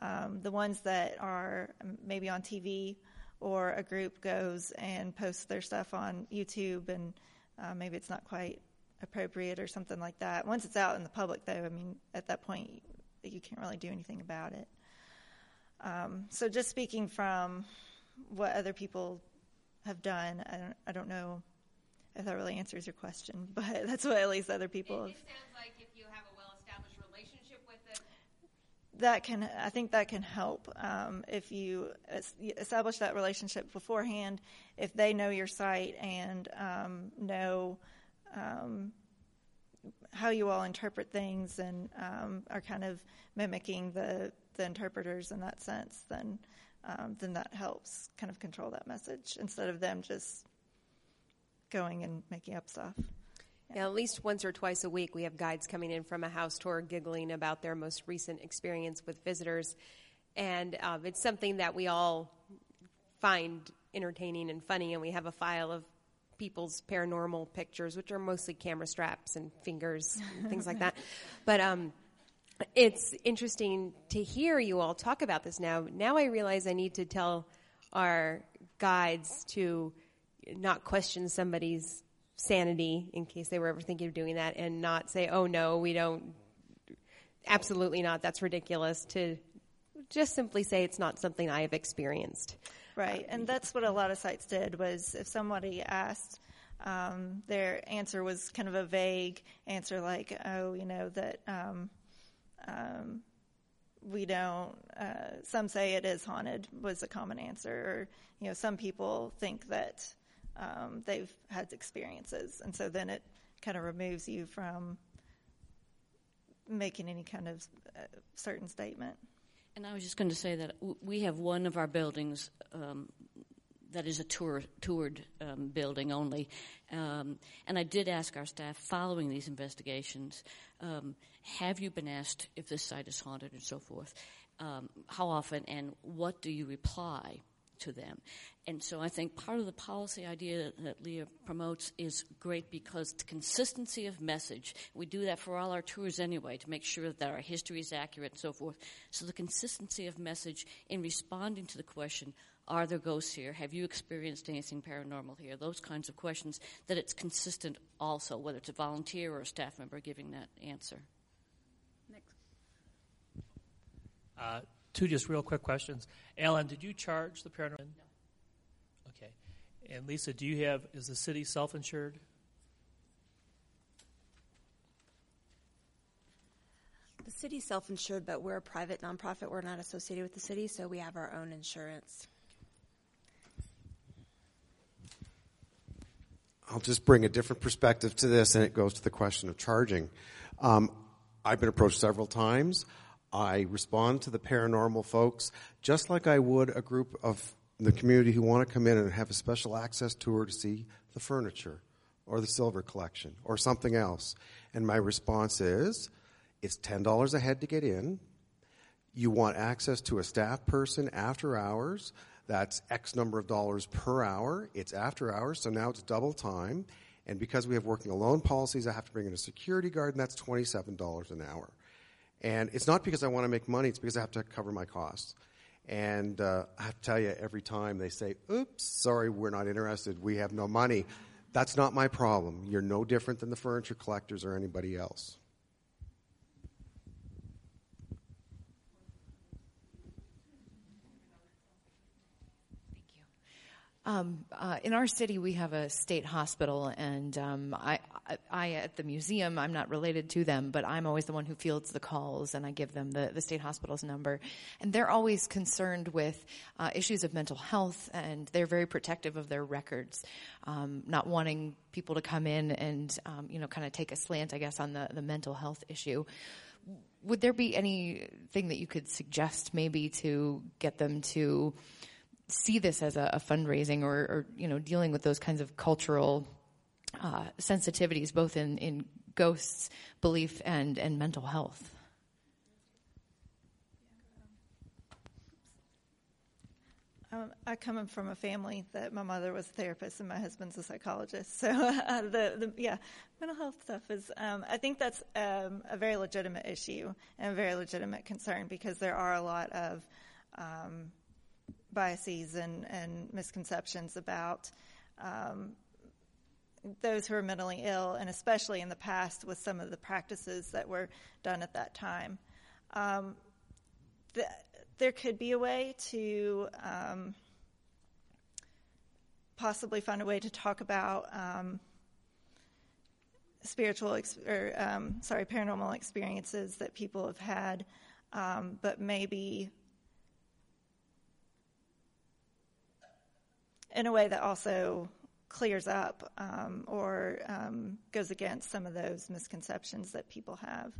um, the ones that are maybe on TV or a group goes and posts their stuff on YouTube and uh, maybe it's not quite appropriate or something like that. Once it's out in the public, though, I mean, at that point, you, you can't really do anything about it. Um, so, just speaking from what other people have done, I don't, I don't know if that really answers your question, but that's what at least other people It, have. it sounds like if you have a well-established relationship with it, that can I think that can help um, if you establish that relationship beforehand. If they know your site and um, know um, how you all interpret things and um, are kind of mimicking the the interpreters in that sense, then um, then that helps kind of control that message instead of them just going and making up stuff. Yeah, at least once or twice a week, we have guides coming in from a house tour giggling about their most recent experience with visitors. And um, it's something that we all find entertaining and funny, and we have a file of people's paranormal pictures, which are mostly camera straps and fingers, and things like that. But um, it's interesting to hear you all talk about this now. Now I realize I need to tell our guides to not question somebody's sanity in case they were ever thinking of doing that and not say, oh no, we don't, absolutely not, that's ridiculous, to just simply say it's not something I have experienced. Right, and that's what a lot of sites did. Was if somebody asked, um, their answer was kind of a vague answer, like, "Oh, you know that um, um, we don't." Uh, some say it is haunted was a common answer, or you know, some people think that um, they've had experiences, and so then it kind of removes you from making any kind of uh, certain statement. And I was just going to say that w- we have one of our buildings um, that is a tour, toured um, building only. Um, and I did ask our staff following these investigations um, have you been asked if this site is haunted and so forth? Um, how often and what do you reply? To them. And so I think part of the policy idea that Leah promotes is great because the consistency of message, we do that for all our tours anyway to make sure that our history is accurate and so forth. So the consistency of message in responding to the question, are there ghosts here? Have you experienced anything paranormal here? Those kinds of questions, that it's consistent also, whether it's a volunteer or a staff member giving that answer. Next. Uh, two just real quick questions. Allyn, did you charge the paranormal? No. Okay. And Lisa, do you have, is the city self insured? The city's self insured, but we're a private nonprofit. We're not associated with the city, so we have our own insurance. I'll just bring a different perspective to this, and it goes to the question of charging. Um, I've been approached several times. I respond to the paranormal folks just like I would a group of the community who want to come in and have a special access tour to see the furniture or the silver collection or something else. And my response is it's $10 a head to get in. You want access to a staff person after hours. That's X number of dollars per hour. It's after hours, so now it's double time. And because we have working alone policies, I have to bring in a security guard, and that's $27 an hour. And it's not because I want to make money, it's because I have to cover my costs. And uh, I have to tell you, every time they say, oops, sorry, we're not interested, we have no money, that's not my problem. You're no different than the furniture collectors or anybody else. Um, uh, in our city, we have a state hospital, and um, I, I, at the museum, I'm not related to them, but I'm always the one who fields the calls, and I give them the, the state hospital's number. And they're always concerned with uh, issues of mental health, and they're very protective of their records, um, not wanting people to come in and, um, you know, kind of take a slant, I guess, on the, the mental health issue would there be anything that you could suggest maybe to get them to see this as a, a fundraising or, or, you know dealing with those kinds of cultural uh, sensitivities, both in, in ghosts, belief, and and mental health. Um, I come from a family that my mother was a therapist and my husband's a psychologist. So uh, the, the yeah, mental health stuff is. Um, I think that's um, a very legitimate issue and a very legitimate concern because there are a lot of um, biases and, and misconceptions about um, those who are mentally ill, and especially in the past with some of the practices that were done at that time. Um, the, there could be a way to um, possibly find a way to talk about um, spiritual ex- or um, sorry paranormal experiences that people have had, um, but maybe in a way that also clears up um, or um, goes against some of those misconceptions that people have.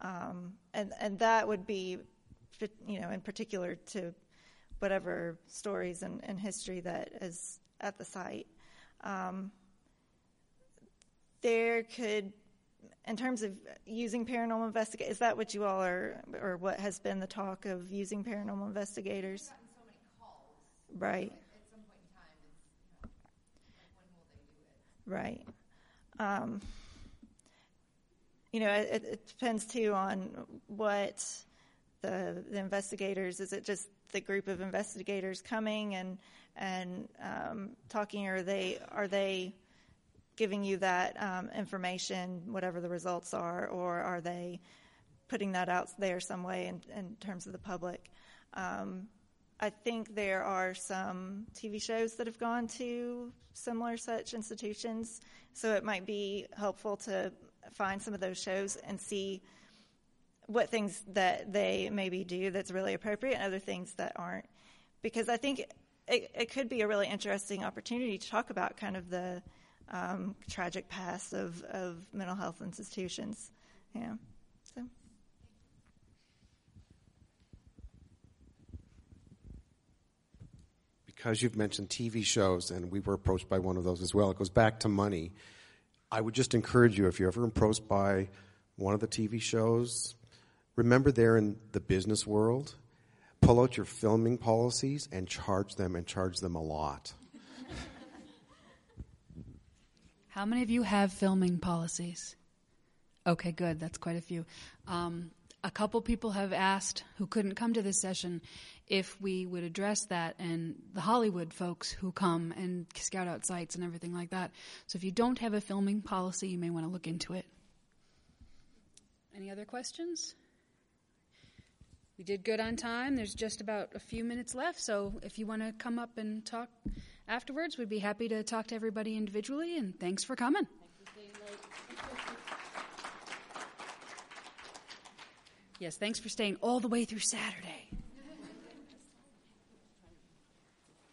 Um, and, and that would be, you know, in particular to whatever stories and, and history that is at the site. Um, there could, in terms of using paranormal investigators, is that what you all are, or what has been the talk of using paranormal investigators? So right. Right. Um, you know, it, it, depends too on what the, the investigators. Is it just the group of investigators coming and and um, talking, or are they are they giving you that um, information, whatever the results are, or are they putting that out there some way in, in terms of the public? Um, I think there are some TV shows that have gone to similar such institutions, so it might be helpful to find some of those shows and see what things that they maybe do that's really appropriate and other things that aren't. Because I think it, it could be a really interesting opportunity to talk about kind of the um, tragic past of, of mental health institutions. Yeah. So. Because you've mentioned TV shows, and we were approached by one of those as well. It goes back to money. I would just encourage you if you're ever approached by one of the TV shows, remember they're in the business world. Pull out your filming policies and charge them and charge them a lot. How many of you have filming policies? Okay, good. That's quite a few. Um, a couple people have asked who couldn't come to this session if we would address that and the Hollywood folks who come and scout out sites and everything like that. So if you don't have a filming policy, you may want to look into it. Any other questions? We did good on time. There's just about a few minutes left, so if you want to come up and talk afterwards, we'd be happy to talk to everybody individually, and thanks for coming. Yes, thanks for staying all the way through Saturday.